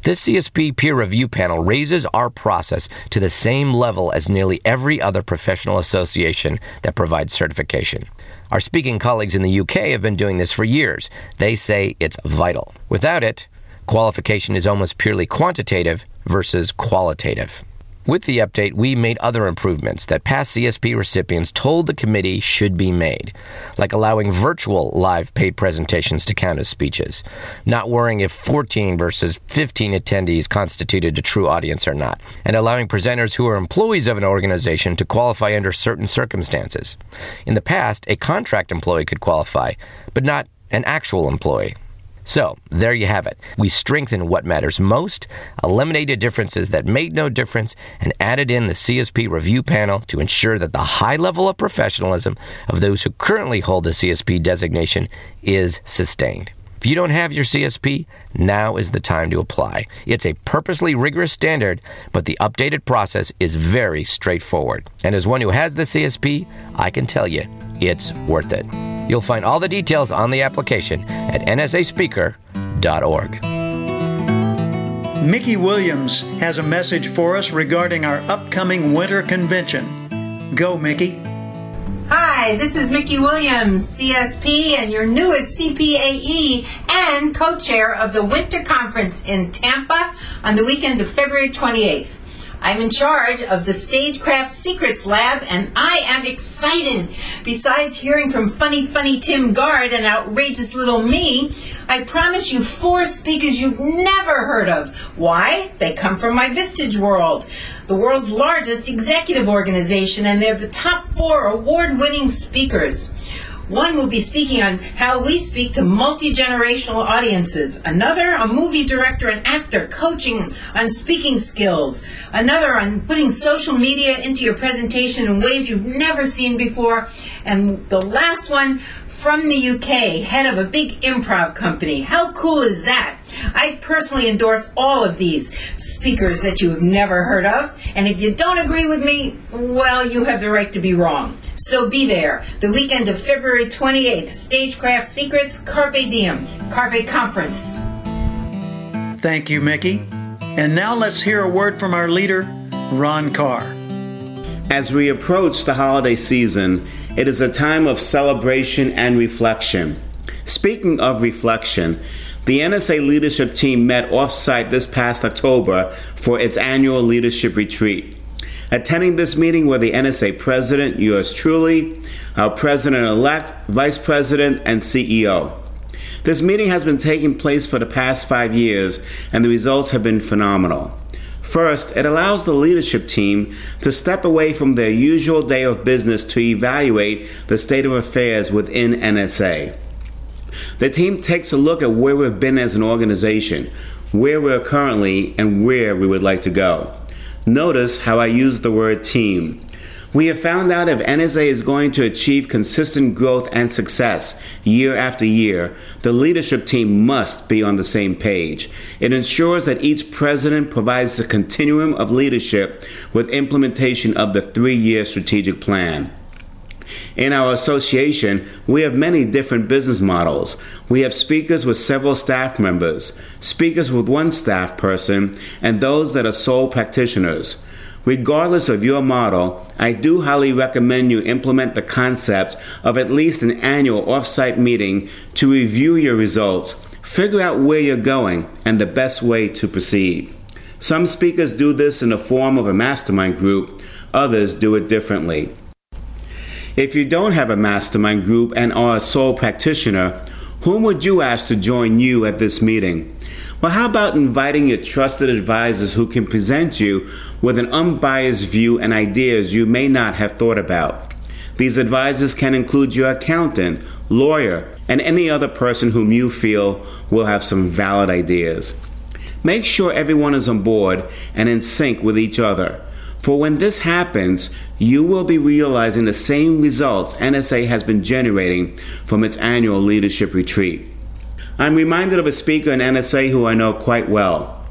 This CSP peer review panel raises our process to the same level as nearly every other professional association that provides certification. Our speaking colleagues in the UK have been doing this for years. They say it's vital. Without it, qualification is almost purely quantitative versus qualitative. With the update, we made other improvements that past CSP recipients told the committee should be made, like allowing virtual live paid presentations to count as speeches, not worrying if 14 versus 15 attendees constituted a true audience or not, and allowing presenters who are employees of an organization to qualify under certain circumstances. In the past, a contract employee could qualify, but not an actual employee. So, there you have it. We strengthened what matters most, eliminated differences that made no difference, and added in the CSP review panel to ensure that the high level of professionalism of those who currently hold the CSP designation is sustained. If you don't have your CSP, now is the time to apply. It's a purposely rigorous standard, but the updated process is very straightforward. And as one who has the CSP, I can tell you, it's worth it. You'll find all the details on the application at nsaspeaker.org.
Mikki Williams has a message for us regarding our upcoming winter convention. Go, Mikki.
Hi, this is Mikki Williams, CSP, and your newest CPAE and co chair of the Winter Conference in Tampa on the weekend of February 28th. I'm in charge of the Stagecraft Secrets Lab, and I am excited. Besides hearing from funny, funny Tim Gard and outrageous little me, I promise you four speakers you've never heard of. Why? They come from my Vistage World, the world's largest executive organization, and they're the top four award winning speakers. One will be speaking on how we speak to multi generational audiences. Another, a movie director and actor coaching on speaking skills. Another on putting social media into your presentation in ways you've never seen before. And the last one, from the UK, head of a big improv company. How cool is that? I personally endorse all of these speakers that you have never heard of. And if you don't agree with me, well, you have the right to be wrong. So be there. The weekend of February 28th, Stagecraft Secrets, Carpe Diem, Carpe Conference.
Thank you, Mikki. And now let's hear a word from our leader, Ron Carr.
As we approach the holiday season, it is a time of celebration and reflection. Speaking of reflection, the NSA leadership team met offsite this past October for its annual leadership retreat. Attending this meeting were the NSA president, yours truly, our president elect, vice president, and CEO. This meeting has been taking place for the past five years, and the results have been phenomenal. First, it allows the leadership team to step away from their usual day of business to evaluate the state of affairs within NSA. The team takes a look at where we've been as an organization, where we're currently, and where we would like to go. Notice how I use the word team. We have found out if NSA is going to achieve consistent growth and success year after year, the leadership team must be on the same page. It ensures that each president provides a continuum of leadership with implementation of the three year strategic plan. In our association, we have many different business models. We have speakers with several staff members, speakers with one staff person, and those that are sole practitioners. Regardless of your model, I do highly recommend you implement the concept of at least an annual offsite meeting to review your results, figure out where you're going, and the best way to proceed. Some speakers do this in the form of a mastermind group, others do it differently. If you don't have a mastermind group and are a sole practitioner, whom would you ask to join you at this meeting? Well, how about inviting your trusted advisors who can present you with an unbiased view and ideas you may not have thought about? These advisors can include your accountant, lawyer, and any other person whom you feel will have some valid ideas. Make sure everyone is on board and in sync with each other. For when this happens, you will be realizing the same results NSA has been generating from its annual leadership retreat. I'm reminded of a speaker in NSA who I know quite well.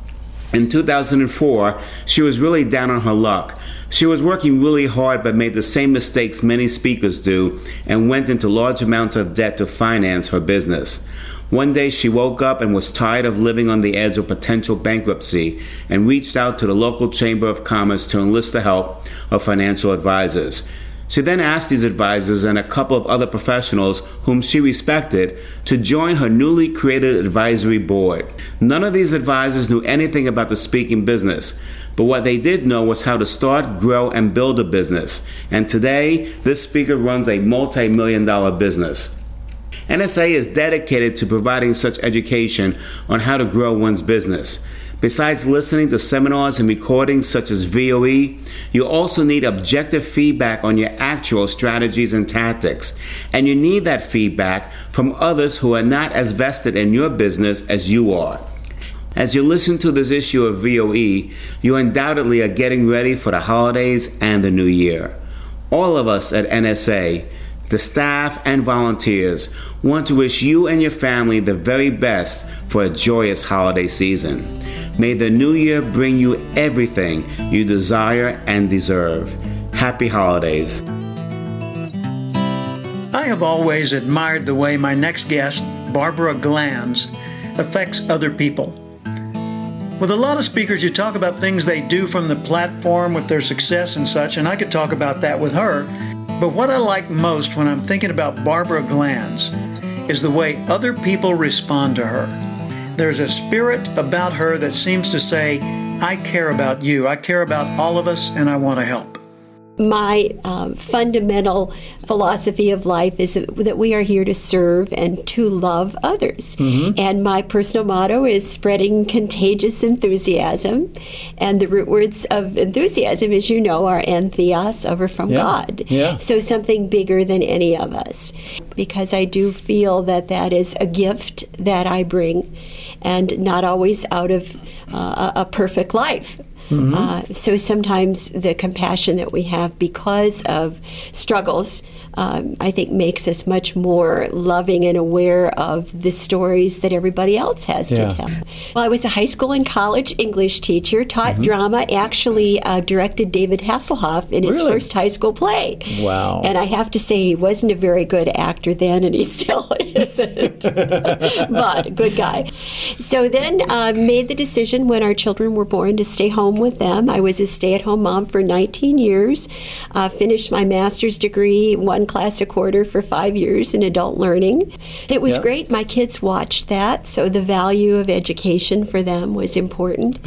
In 2004, she was really down on her luck. She was working really hard but made the same mistakes many speakers do and went into large amounts of debt to finance her business. One day she woke up and was tired of living on the edge of potential bankruptcy and reached out to the local Chamber of Commerce to enlist the help of financial advisors. She then asked these advisors and a couple of other professionals whom she respected to join her newly created advisory board. None of these advisors knew anything about the speaking business, but what they did know was how to start, grow, and build a business. And today, this speaker runs a multi million dollar business. NSA is dedicated to providing such education on how to grow one's business. Besides listening to seminars and recordings such as VOE, you also need objective feedback on your actual strategies and tactics. And you need that feedback from others who are not as vested in your business as you are. As you listen to this issue of VOE, you undoubtedly are getting ready for the holidays and the new year. All of us at NSA the staff and volunteers want to wish you and your family the very best for a joyous holiday season. May the new year bring you everything you desire and deserve. Happy holidays.
I have always admired the way my next guest, Barbara Glanz, affects other people. With a lot of speakers, you talk about things they do from the platform with their success and such, and I could talk about that with her. But what I like most when I'm thinking about Barbara Glanz is the way other people respond to her. There's a spirit about her that seems to say, I care about you, I care about all of us, and I want to help
my um, fundamental philosophy of life is that we are here to serve and to love others. Mm-hmm. And my personal motto is spreading contagious enthusiasm. And the root words of enthusiasm, as you know, are entheos, over from
yeah.
God.
Yeah.
So something bigger than any of us. Because I do feel that that is a gift that I bring, and not always out of uh, a perfect life. Mm-hmm. Uh, so sometimes the compassion that we have because of struggles, um, I think, makes us much more loving and aware of the stories that everybody else has yeah. to tell. Well, I was a high school and college English teacher, taught mm-hmm. drama, actually uh, directed David Hasselhoff in his
really?
first high school play.
Wow.
And I have to say, he wasn't a very good actor then, and he still isn't. but good guy. So then uh, made the decision when our children were born to stay home with them. I was a stay at home mom for 19 years, uh, finished my master's degree, one class a quarter for five years in adult learning. It was great. My kids watched that, so the value of education for them was important.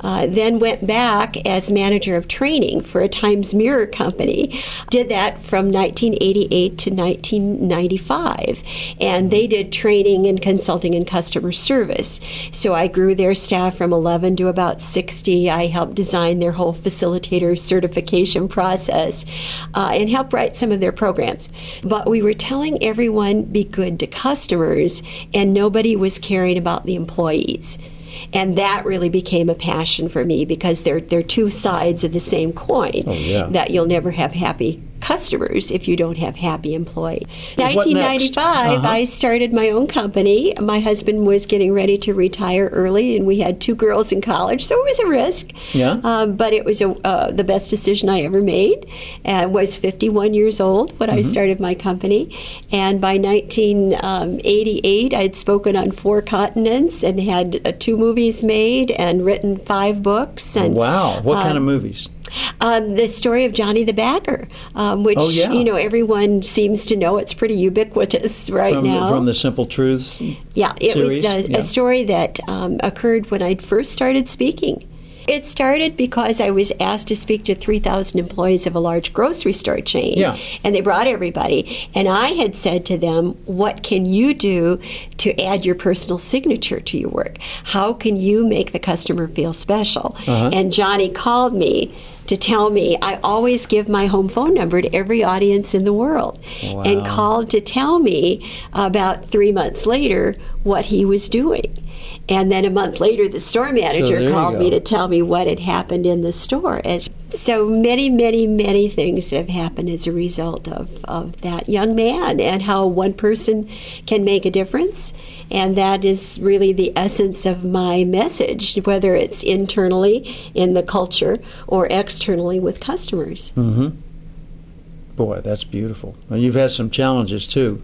Uh, then went back as manager of training for a Times Mirror company. Did that from 1988 to 1995. And they did training and consulting and customer service. So I grew their staff from 11 to about 60. I helped design their whole facilitator certification process uh, and help write some of their programs. But we were telling everyone be good to customers, and nobody was caring about the employees. And that really became a passion for me because they're, they're two sides of the same coin
oh, yeah.
that you'll never have happy customers if you don't have happy employees. 1995,
uh-huh.
I started my own company. My husband was getting ready to retire early, and we had two girls in college, so it was a risk.
Yeah.
Um, but it was a, uh, the best decision I ever made. I was 51 years old when
Mm-hmm.
I started my company, and by 1988, I'd spoken on four continents and had uh, two movies made and written five books. And
wow. What kind of
um,
movies?
Um, the story of Johnny the Bagger, um, which
Oh, yeah.
you know everyone seems to know. It's pretty ubiquitous right
from,
now.
from the Simple Truths.
yeah, it
series?
was a,
Yeah.
a story that um, occurred when I first started speaking. It started because I was asked to speak to 3,000 employees of a large grocery store chain.
Yeah.
And they brought everybody. And I had said to them, What can you do to add your personal signature to your work? How can you make the customer feel special?
Uh-huh.
And Johnny called me to tell me I always give my home phone number to every audience in the world
Wow.
and called to tell me about three months later what he was doing. And then a month later, the store manager called me to tell me what had happened in the store. As so many, many, many things have happened as a result of, of that young man and how one person can make a difference. And that is really the essence of my message, whether it's internally in the culture or externally with customers.
Mm-hmm. Boy, that's beautiful. Well, you've had some challenges too.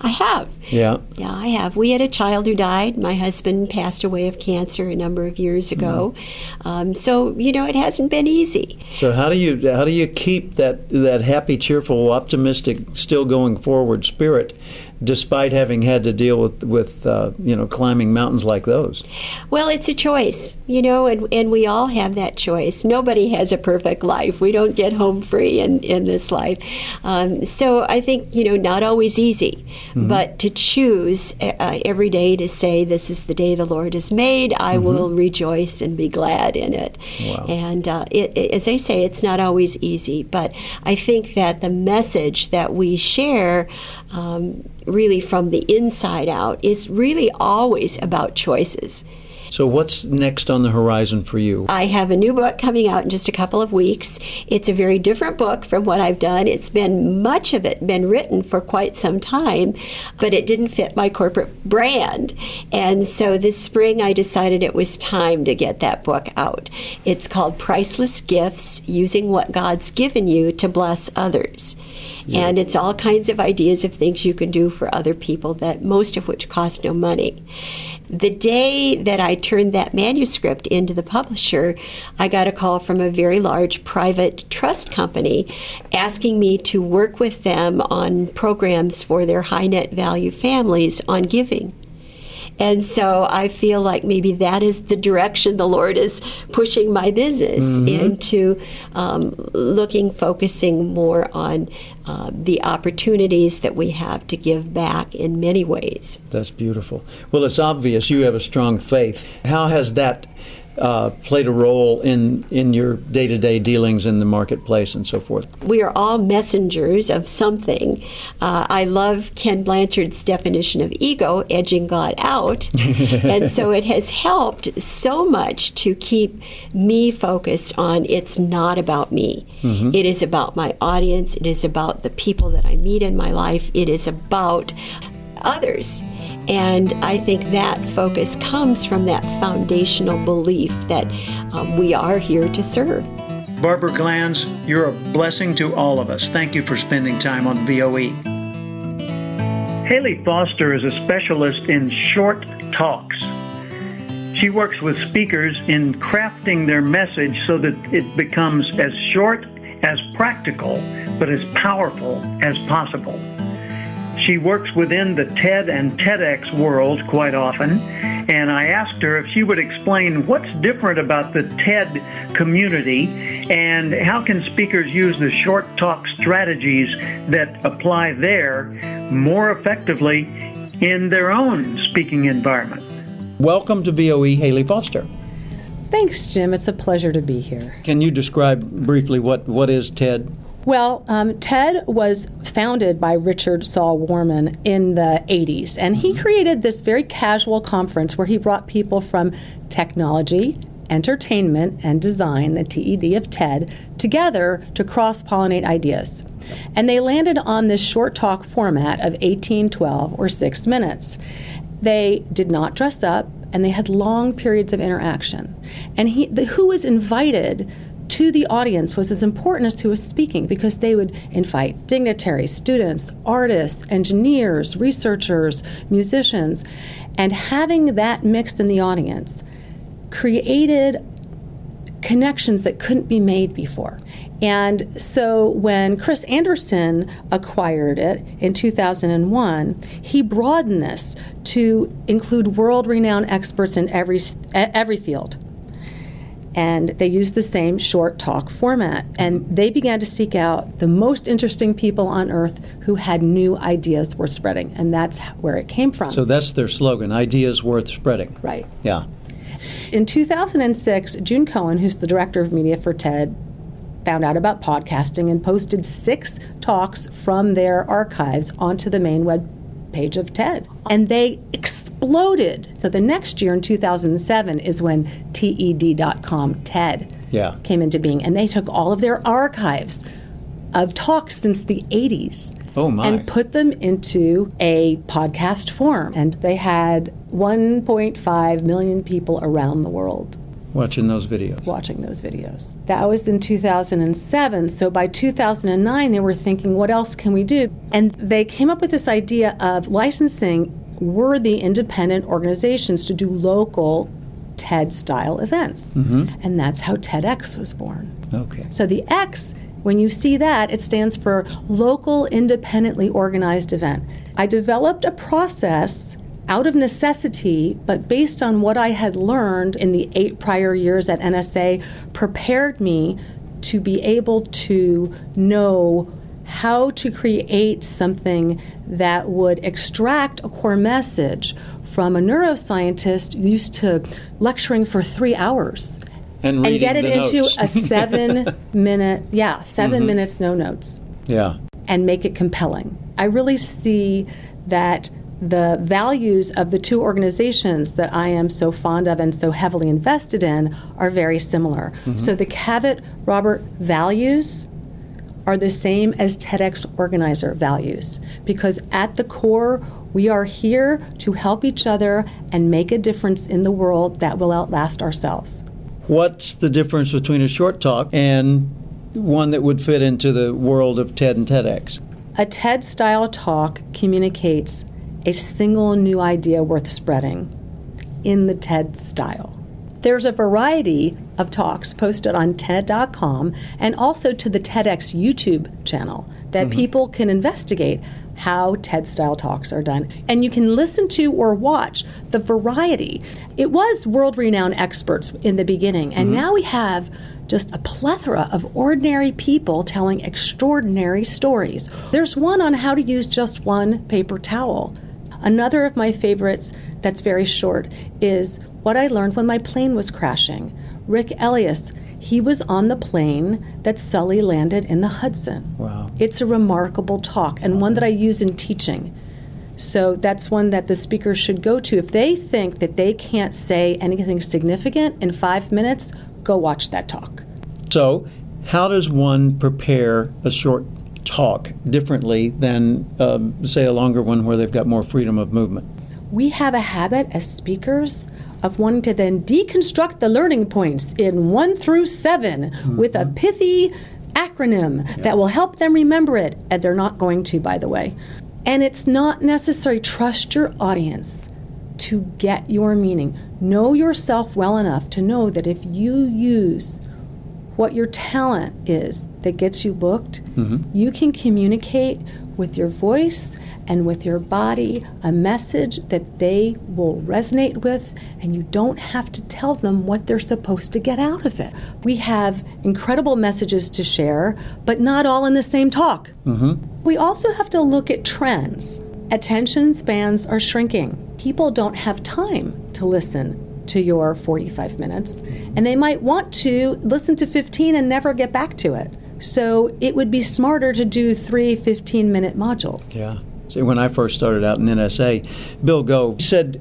I have.
Yeah.
Yeah, I have. We had a child who died. My husband passed away of cancer a number of years ago. Um, so you know, it hasn't been easy.
So how do you how do you keep that that happy, cheerful, optimistic, still going forward spirit, despite having had to deal with with uh, you know climbing mountains like those?
Well, it's a choice, you know, and, and we all have that choice. Nobody has a perfect life. We don't get home free in, in this life. Um, so I think, you know, not always easy,
Mm-hmm.
but to choose uh, every day to say, This is the day the Lord has made, I
Mm-hmm.
will rejoice and be glad in it.
Wow.
And uh, it, it- as I say, it's not always easy, but I think that the message that we share. Um, really, from the inside out, is really always about choices.
So what's next on the horizon for you?
I have a new book coming out in just a couple of weeks. It's a very different book from what I've done. It's been much of it been written for quite some time, but it didn't fit my corporate brand. And so this spring I decided it was time to get that book out. It's called Priceless Gifts Using What God's Given You to Bless Others. And it's all kinds of ideas of things you can do for other people that most of which cost no money. The day that I turned that manuscript into the publisher, I got a call from a very large private trust company asking me to work with them on programs for their high net value families on giving. And so I feel like maybe that is the direction the Lord is pushing my business into um, looking, focusing more on uh, the opportunities that we have to give back in many ways.
That's beautiful. Well, it's obvious you have a strong faith. How has that uh, played a role in in your day to day dealings in the marketplace and so forth?
we are all messengers of something. Uh, I love Ken Blanchard's definition of ego, edging God out. and so it has helped so much to keep me focused on it's not about me. It is about my audience, it is about the people that I meet in my life, it is about others. And I think that focus comes from that foundational belief that um, we are here to serve.
Barbara Glanz, you're a blessing to all of us. Thank you for spending time on VOE. Haley Foster is a specialist in short talks. She works with speakers in crafting their message so that it becomes as short, as practical, but as powerful as possible. She works within the TED and TEDx world quite often, and I asked her if she would explain what's different about the TED community and how can speakers use the short talk strategies that apply there more effectively in their own speaking environment. Welcome to VOE, Haley Foster.
Thanks, Jim. It's a pleasure to be here.
Can you describe briefly what, what is TED?
Well, um, TED was founded by Richard Saul Wurman in the 80s, and he created this very casual conference where he brought people from technology, entertainment, and design, the TED of TED, together to cross pollinate ideas. And they landed on this short talk format of 18, 12, or 6 minutes. They did not dress up, and they had long periods of interaction. And he, the, who was invited to the audience was as important as who was speaking because they would invite dignitaries, students, artists, engineers, researchers, musicians, and having that mixed in the audience created connections that couldn't be made before. And so when Chris Anderson acquired it in 2001, he broadened this to include world renowned experts in every, every field and they used the same short talk format. And they began to seek out the most interesting people on earth who had new ideas worth spreading. And that's where it came from.
So that's their slogan ideas worth spreading.
right.
Yeah.
In 2006, June Cohen, who's the director of media for TED, found out about podcasting and posted six talks from their archives onto the main web page of TED. And they exploded. So the next year in 2007 is when TED.com, TED,
Yeah.
came into being. And they took all of their archives of talks since the 80s
Oh, my.
and put them into a podcast form. And they had 1.5 million people around the world
Watching those videos.
watching those videos. That was in 2007. So by 2009, they were thinking, what else can we do? And they came up with this idea of licensing worthy independent organizations to do local TED style events. Mm-hmm. And that's how TEDx was born.
Okay.
So the X, when you see that, it stands for local independently organized event. I developed a process out of necessity, but based on what I had learned in the eight prior years at NSA, prepared me to be able to know how to create something that would extract a core message from a neuroscientist used to lecturing for three hours
And,
and get it into a seven minute, yeah, 7 minutes, no notes,
yeah.
and make it compelling. I really see that the values of the two organizations that I am so fond of and so heavily invested in are very similar. Mm-hmm. So the Cavett Robert values are the same as TEDx organizer values because at the core, we are here to help each other and make a difference in the world that will outlast ourselves.
What's the difference between a short talk and one that would fit into the world of TED and TEDx?
A TED style talk communicates a single new idea worth spreading in the TED style. There's a variety of talks posted on TED.com and also to the TEDx YouTube channel that mm-hmm. people can investigate how TED style talks are done. And you can listen to or watch the variety. It was world renowned experts in the beginning, and mm-hmm. now we have just a plethora of ordinary people telling extraordinary stories. There's one on how to use just one paper towel. Another of my favorites that's very short is what I learned when my plane was crashing. Ric Elias, he was on the plane that Sully landed in the Hudson.
Wow.
It's a remarkable talk and one that I use in teaching. So that's one that the speakers should go to. If they think that they can't say anything significant in five minutes, go watch that talk.
So, how does one prepare a short talk differently than, um, say, a longer one where they've got more freedom of movement?
we have a habit as speakers of wanting to then deconstruct the learning points in one through 7 with a pithy acronym that will help them remember it. And they're not going to, by the way. And it's not necessary. Trust your audience to get your meaning. Know yourself well enough to know that if you use what your talent is that gets you booked, mm-hmm. you can communicate with your voice and with your body a message that they will resonate with, and you don't have to tell them what they're supposed to get out of it. We have incredible messages to share, but not all in the same talk. Mm-hmm. We also have to look at trends. Attention spans are shrinking. People don't have time to listen to your 45 minutes, and they might want to listen to 15 and never get back to it. So it would be smarter to do three 15 minute modules.
Yeah. See, when I first started out in NSA, Bill Gove said,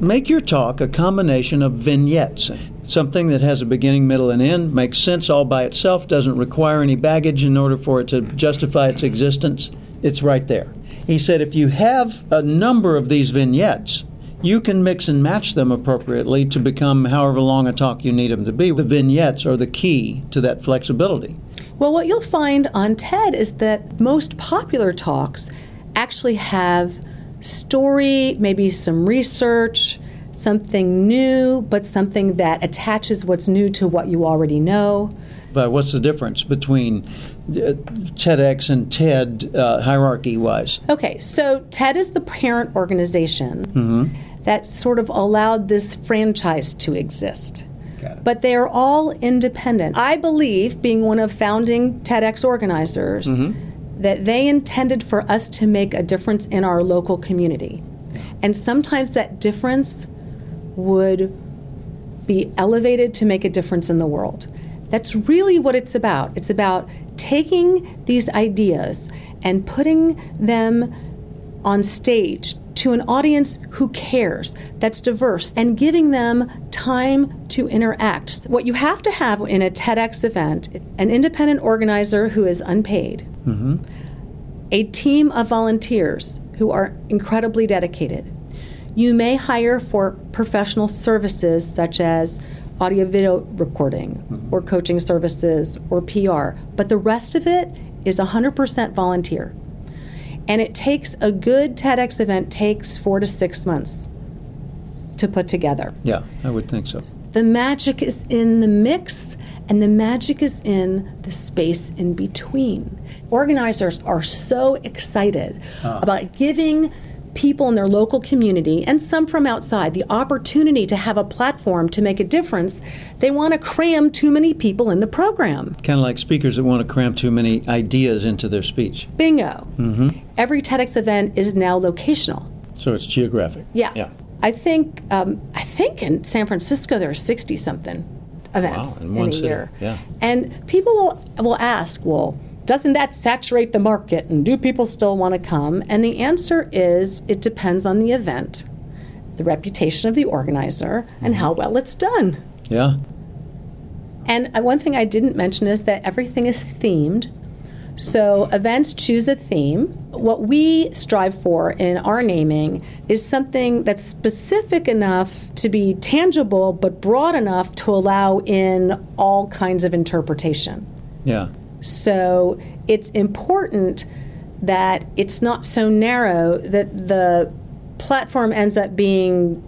make your talk a combination of vignettes. Something that has a beginning, middle, and end, makes sense all by itself, doesn't require any baggage in order for it to justify its existence. It's right there. He said, if you have a number of these vignettes, you can mix and match them appropriately to become however long a talk you need them to be. The vignettes are the key to that flexibility.
Well, what you'll find on TED is that most popular talks actually have story, maybe some research, something new, but something that attaches what's new to what you already know.
But what's the difference between uh, TEDx and TED uh, hierarchy wise?
Okay, so TED is the parent organization that sort of allowed this franchise to exist. But they are all independent. I believe, being one of founding TEDx organizers, mm-hmm. that they intended for us to make a difference in our local community. And sometimes that difference would be elevated to make a difference in the world. That's really what it's about. It's about taking these ideas and putting them on stage to an audience who cares, that's diverse, and giving them time to interact. What you have to have in a TEDx event an independent organizer who is unpaid,
Mm-hmm.
a team of volunteers who are incredibly dedicated. You may hire for professional services such as audio video recording or coaching services or PR, but the rest of it is 100% volunteer. And it takes a good TEDx event takes 4 to 6 months to put together.
Yeah, I would think so.
The magic is in the mix, and the magic is in the space in between. Organizers are so excited
Ah.
about giving people in their local community and some from outside the opportunity to have a platform to make a difference. They want to cram too many people in the program.
Kind of like speakers that want to cram too many ideas into their speech.
Bingo.
Mm-hmm.
Every TEDx event is now locational.
So it's geographic.
Yeah.
Yeah.
I think um, I think in San Francisco there are sixty something events
Wow, in one
a
city.
year.
Yeah.
And people will will ask, well, doesn't that saturate the market and do people still want to come? And the answer is it depends on the event, the reputation of the organizer, and
Mm-hmm.
how well it's done.
Yeah.
And uh, one thing I didn't mention is that everything is themed. So events choose a theme. What we strive for in our naming is something that's specific enough to be tangible, but broad enough to allow in all kinds of interpretation.
Yeah.
So it's important that it's not so narrow that the platform ends up being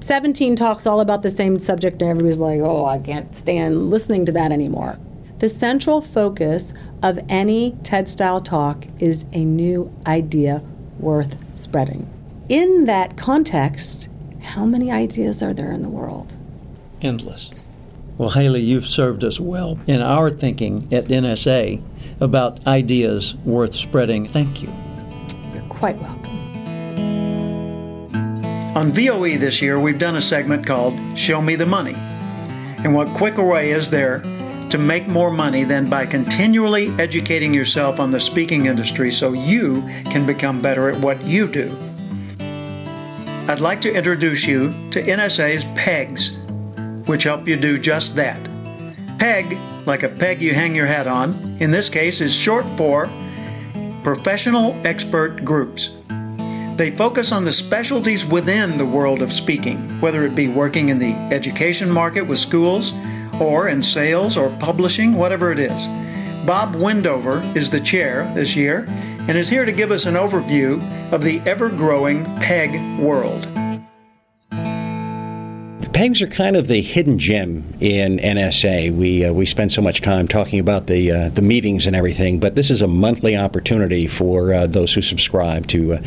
17 talks all about the same subject and everybody's like, oh, I can't stand listening to that anymore. The central focus of any TED style talk is a new idea worth spreading. In that context, how many ideas are there in the world?
Endless. Well, Haley, you've served us well in our thinking at NSA about ideas worth spreading. Thank you.
You're quite welcome.
On VOE this year, we've done a segment called Show Me the Money. And what quicker way is there to make more money than by continually educating yourself on the speaking industry so you can become better at what you do? I'd like to introduce you to NSA's PEGs, which help you do just that. PEG, like a peg you hang your hat on, in this case is short for Professional Expert Groups. They focus on the specialties within the world of speaking, whether it be working in the education market with schools, or in sales or publishing, whatever it is. Bob Windover is the chair this year and is here to give us an overview of the ever growing PEG world.
Pegs are kind of the hidden gem in NSA. We uh, we spend so much time talking about the uh, the meetings and everything, but this is a monthly opportunity for uh, those who subscribe to uh,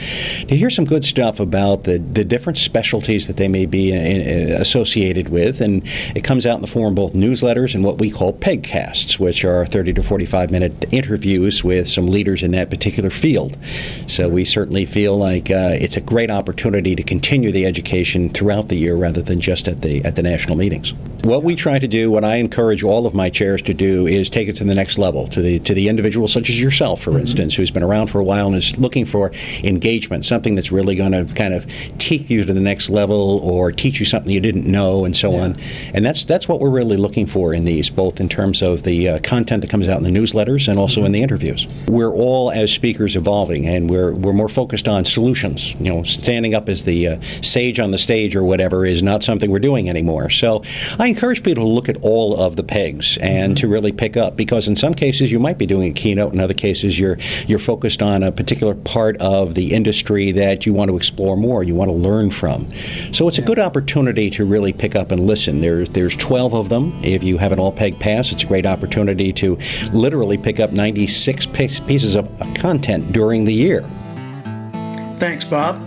to hear some good stuff about the, the different specialties that they may be in, in, associated with, and it comes out in the form of both newsletters and what we call Pegcasts, which are 30 to 45 minute interviews with some leaders in that particular field. So we certainly feel like uh, it's a great opportunity to continue the education throughout the year rather than just at the at the national meetings. What we try to do, what I encourage all of my chairs to do, is take it to the next level to the to the individual such as yourself, for instance, who's been around for a while and is looking for engagement, something that's really going to kind of take you to the next level or teach you something you didn't know, and so on. And that's that's what we're really looking for in these, both in terms of the uh, content that comes out in the newsletters and also in the interviews. We're all as speakers evolving, and we're we're more focused on solutions. You know, standing up as the uh, sage on the stage or whatever is not something we're doing anymore. So I encourage people to look at all of the pegs and to really pick up because in some cases you might be doing a keynote, in other cases you're you're focused on a particular part of the industry that you want to explore more, you want to learn from. So it's a good opportunity to really pick up and listen. There's there's 12 of them. If you have an all peg pass, it's a great opportunity to literally pick up 96 pieces of content during the year.
Thanks, Bob.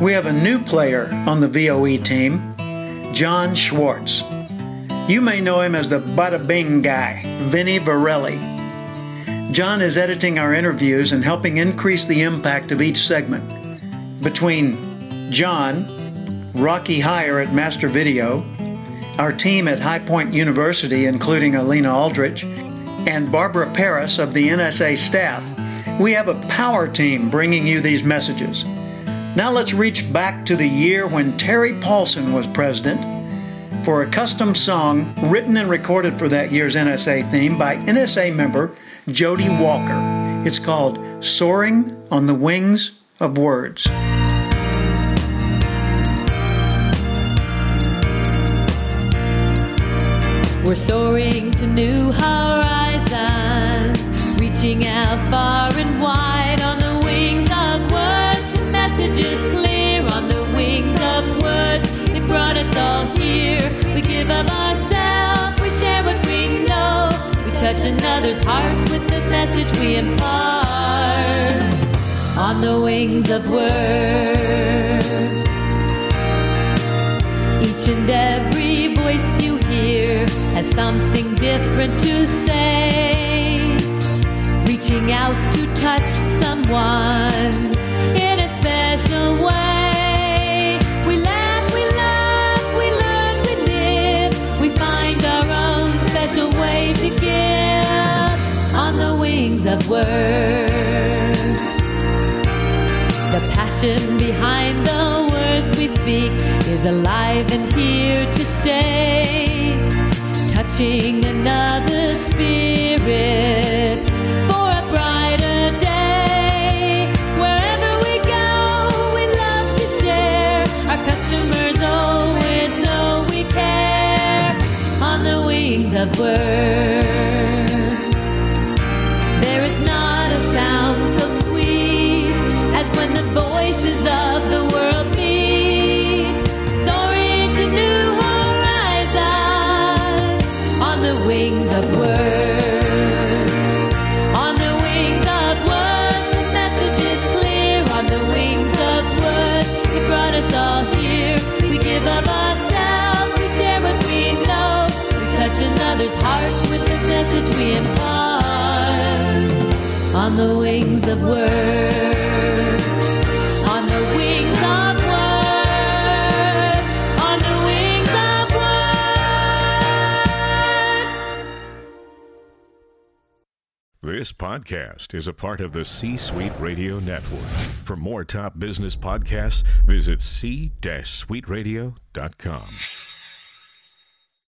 We have a new player on the VOE team, John Schwartz. You may know him as the Bada Bing guy, Vinny Varelli. John is editing our interviews and helping increase the impact of each segment. Between John, Rocky Hire at Master Video, our team at High Point University, including Alina Aldrich and Barbara Paris of the NSA staff, we have a power team bringing you these messages. Now let's reach back to the year when Terry Paulson was president for a custom song written and recorded for that year's NSA theme by NSA member Jody Walker. It's called Soaring on the Wings of Words.
We're soaring to new horizons, reaching out far and wide another's heart with the message we impart on the wings of words. Each and every voice you hear has something different to say. Reaching out to touch someone words. The passion behind the words we speak is alive and here to stay. Touching another spirit for a brighter day. Wherever we go, we love to share. Our customers always know we care on the wings of words. Of. On the wings of. On the wings of.
This podcast is a part of the C Suite Radio Network. For more top business podcasts, visit c-suiteradio.com.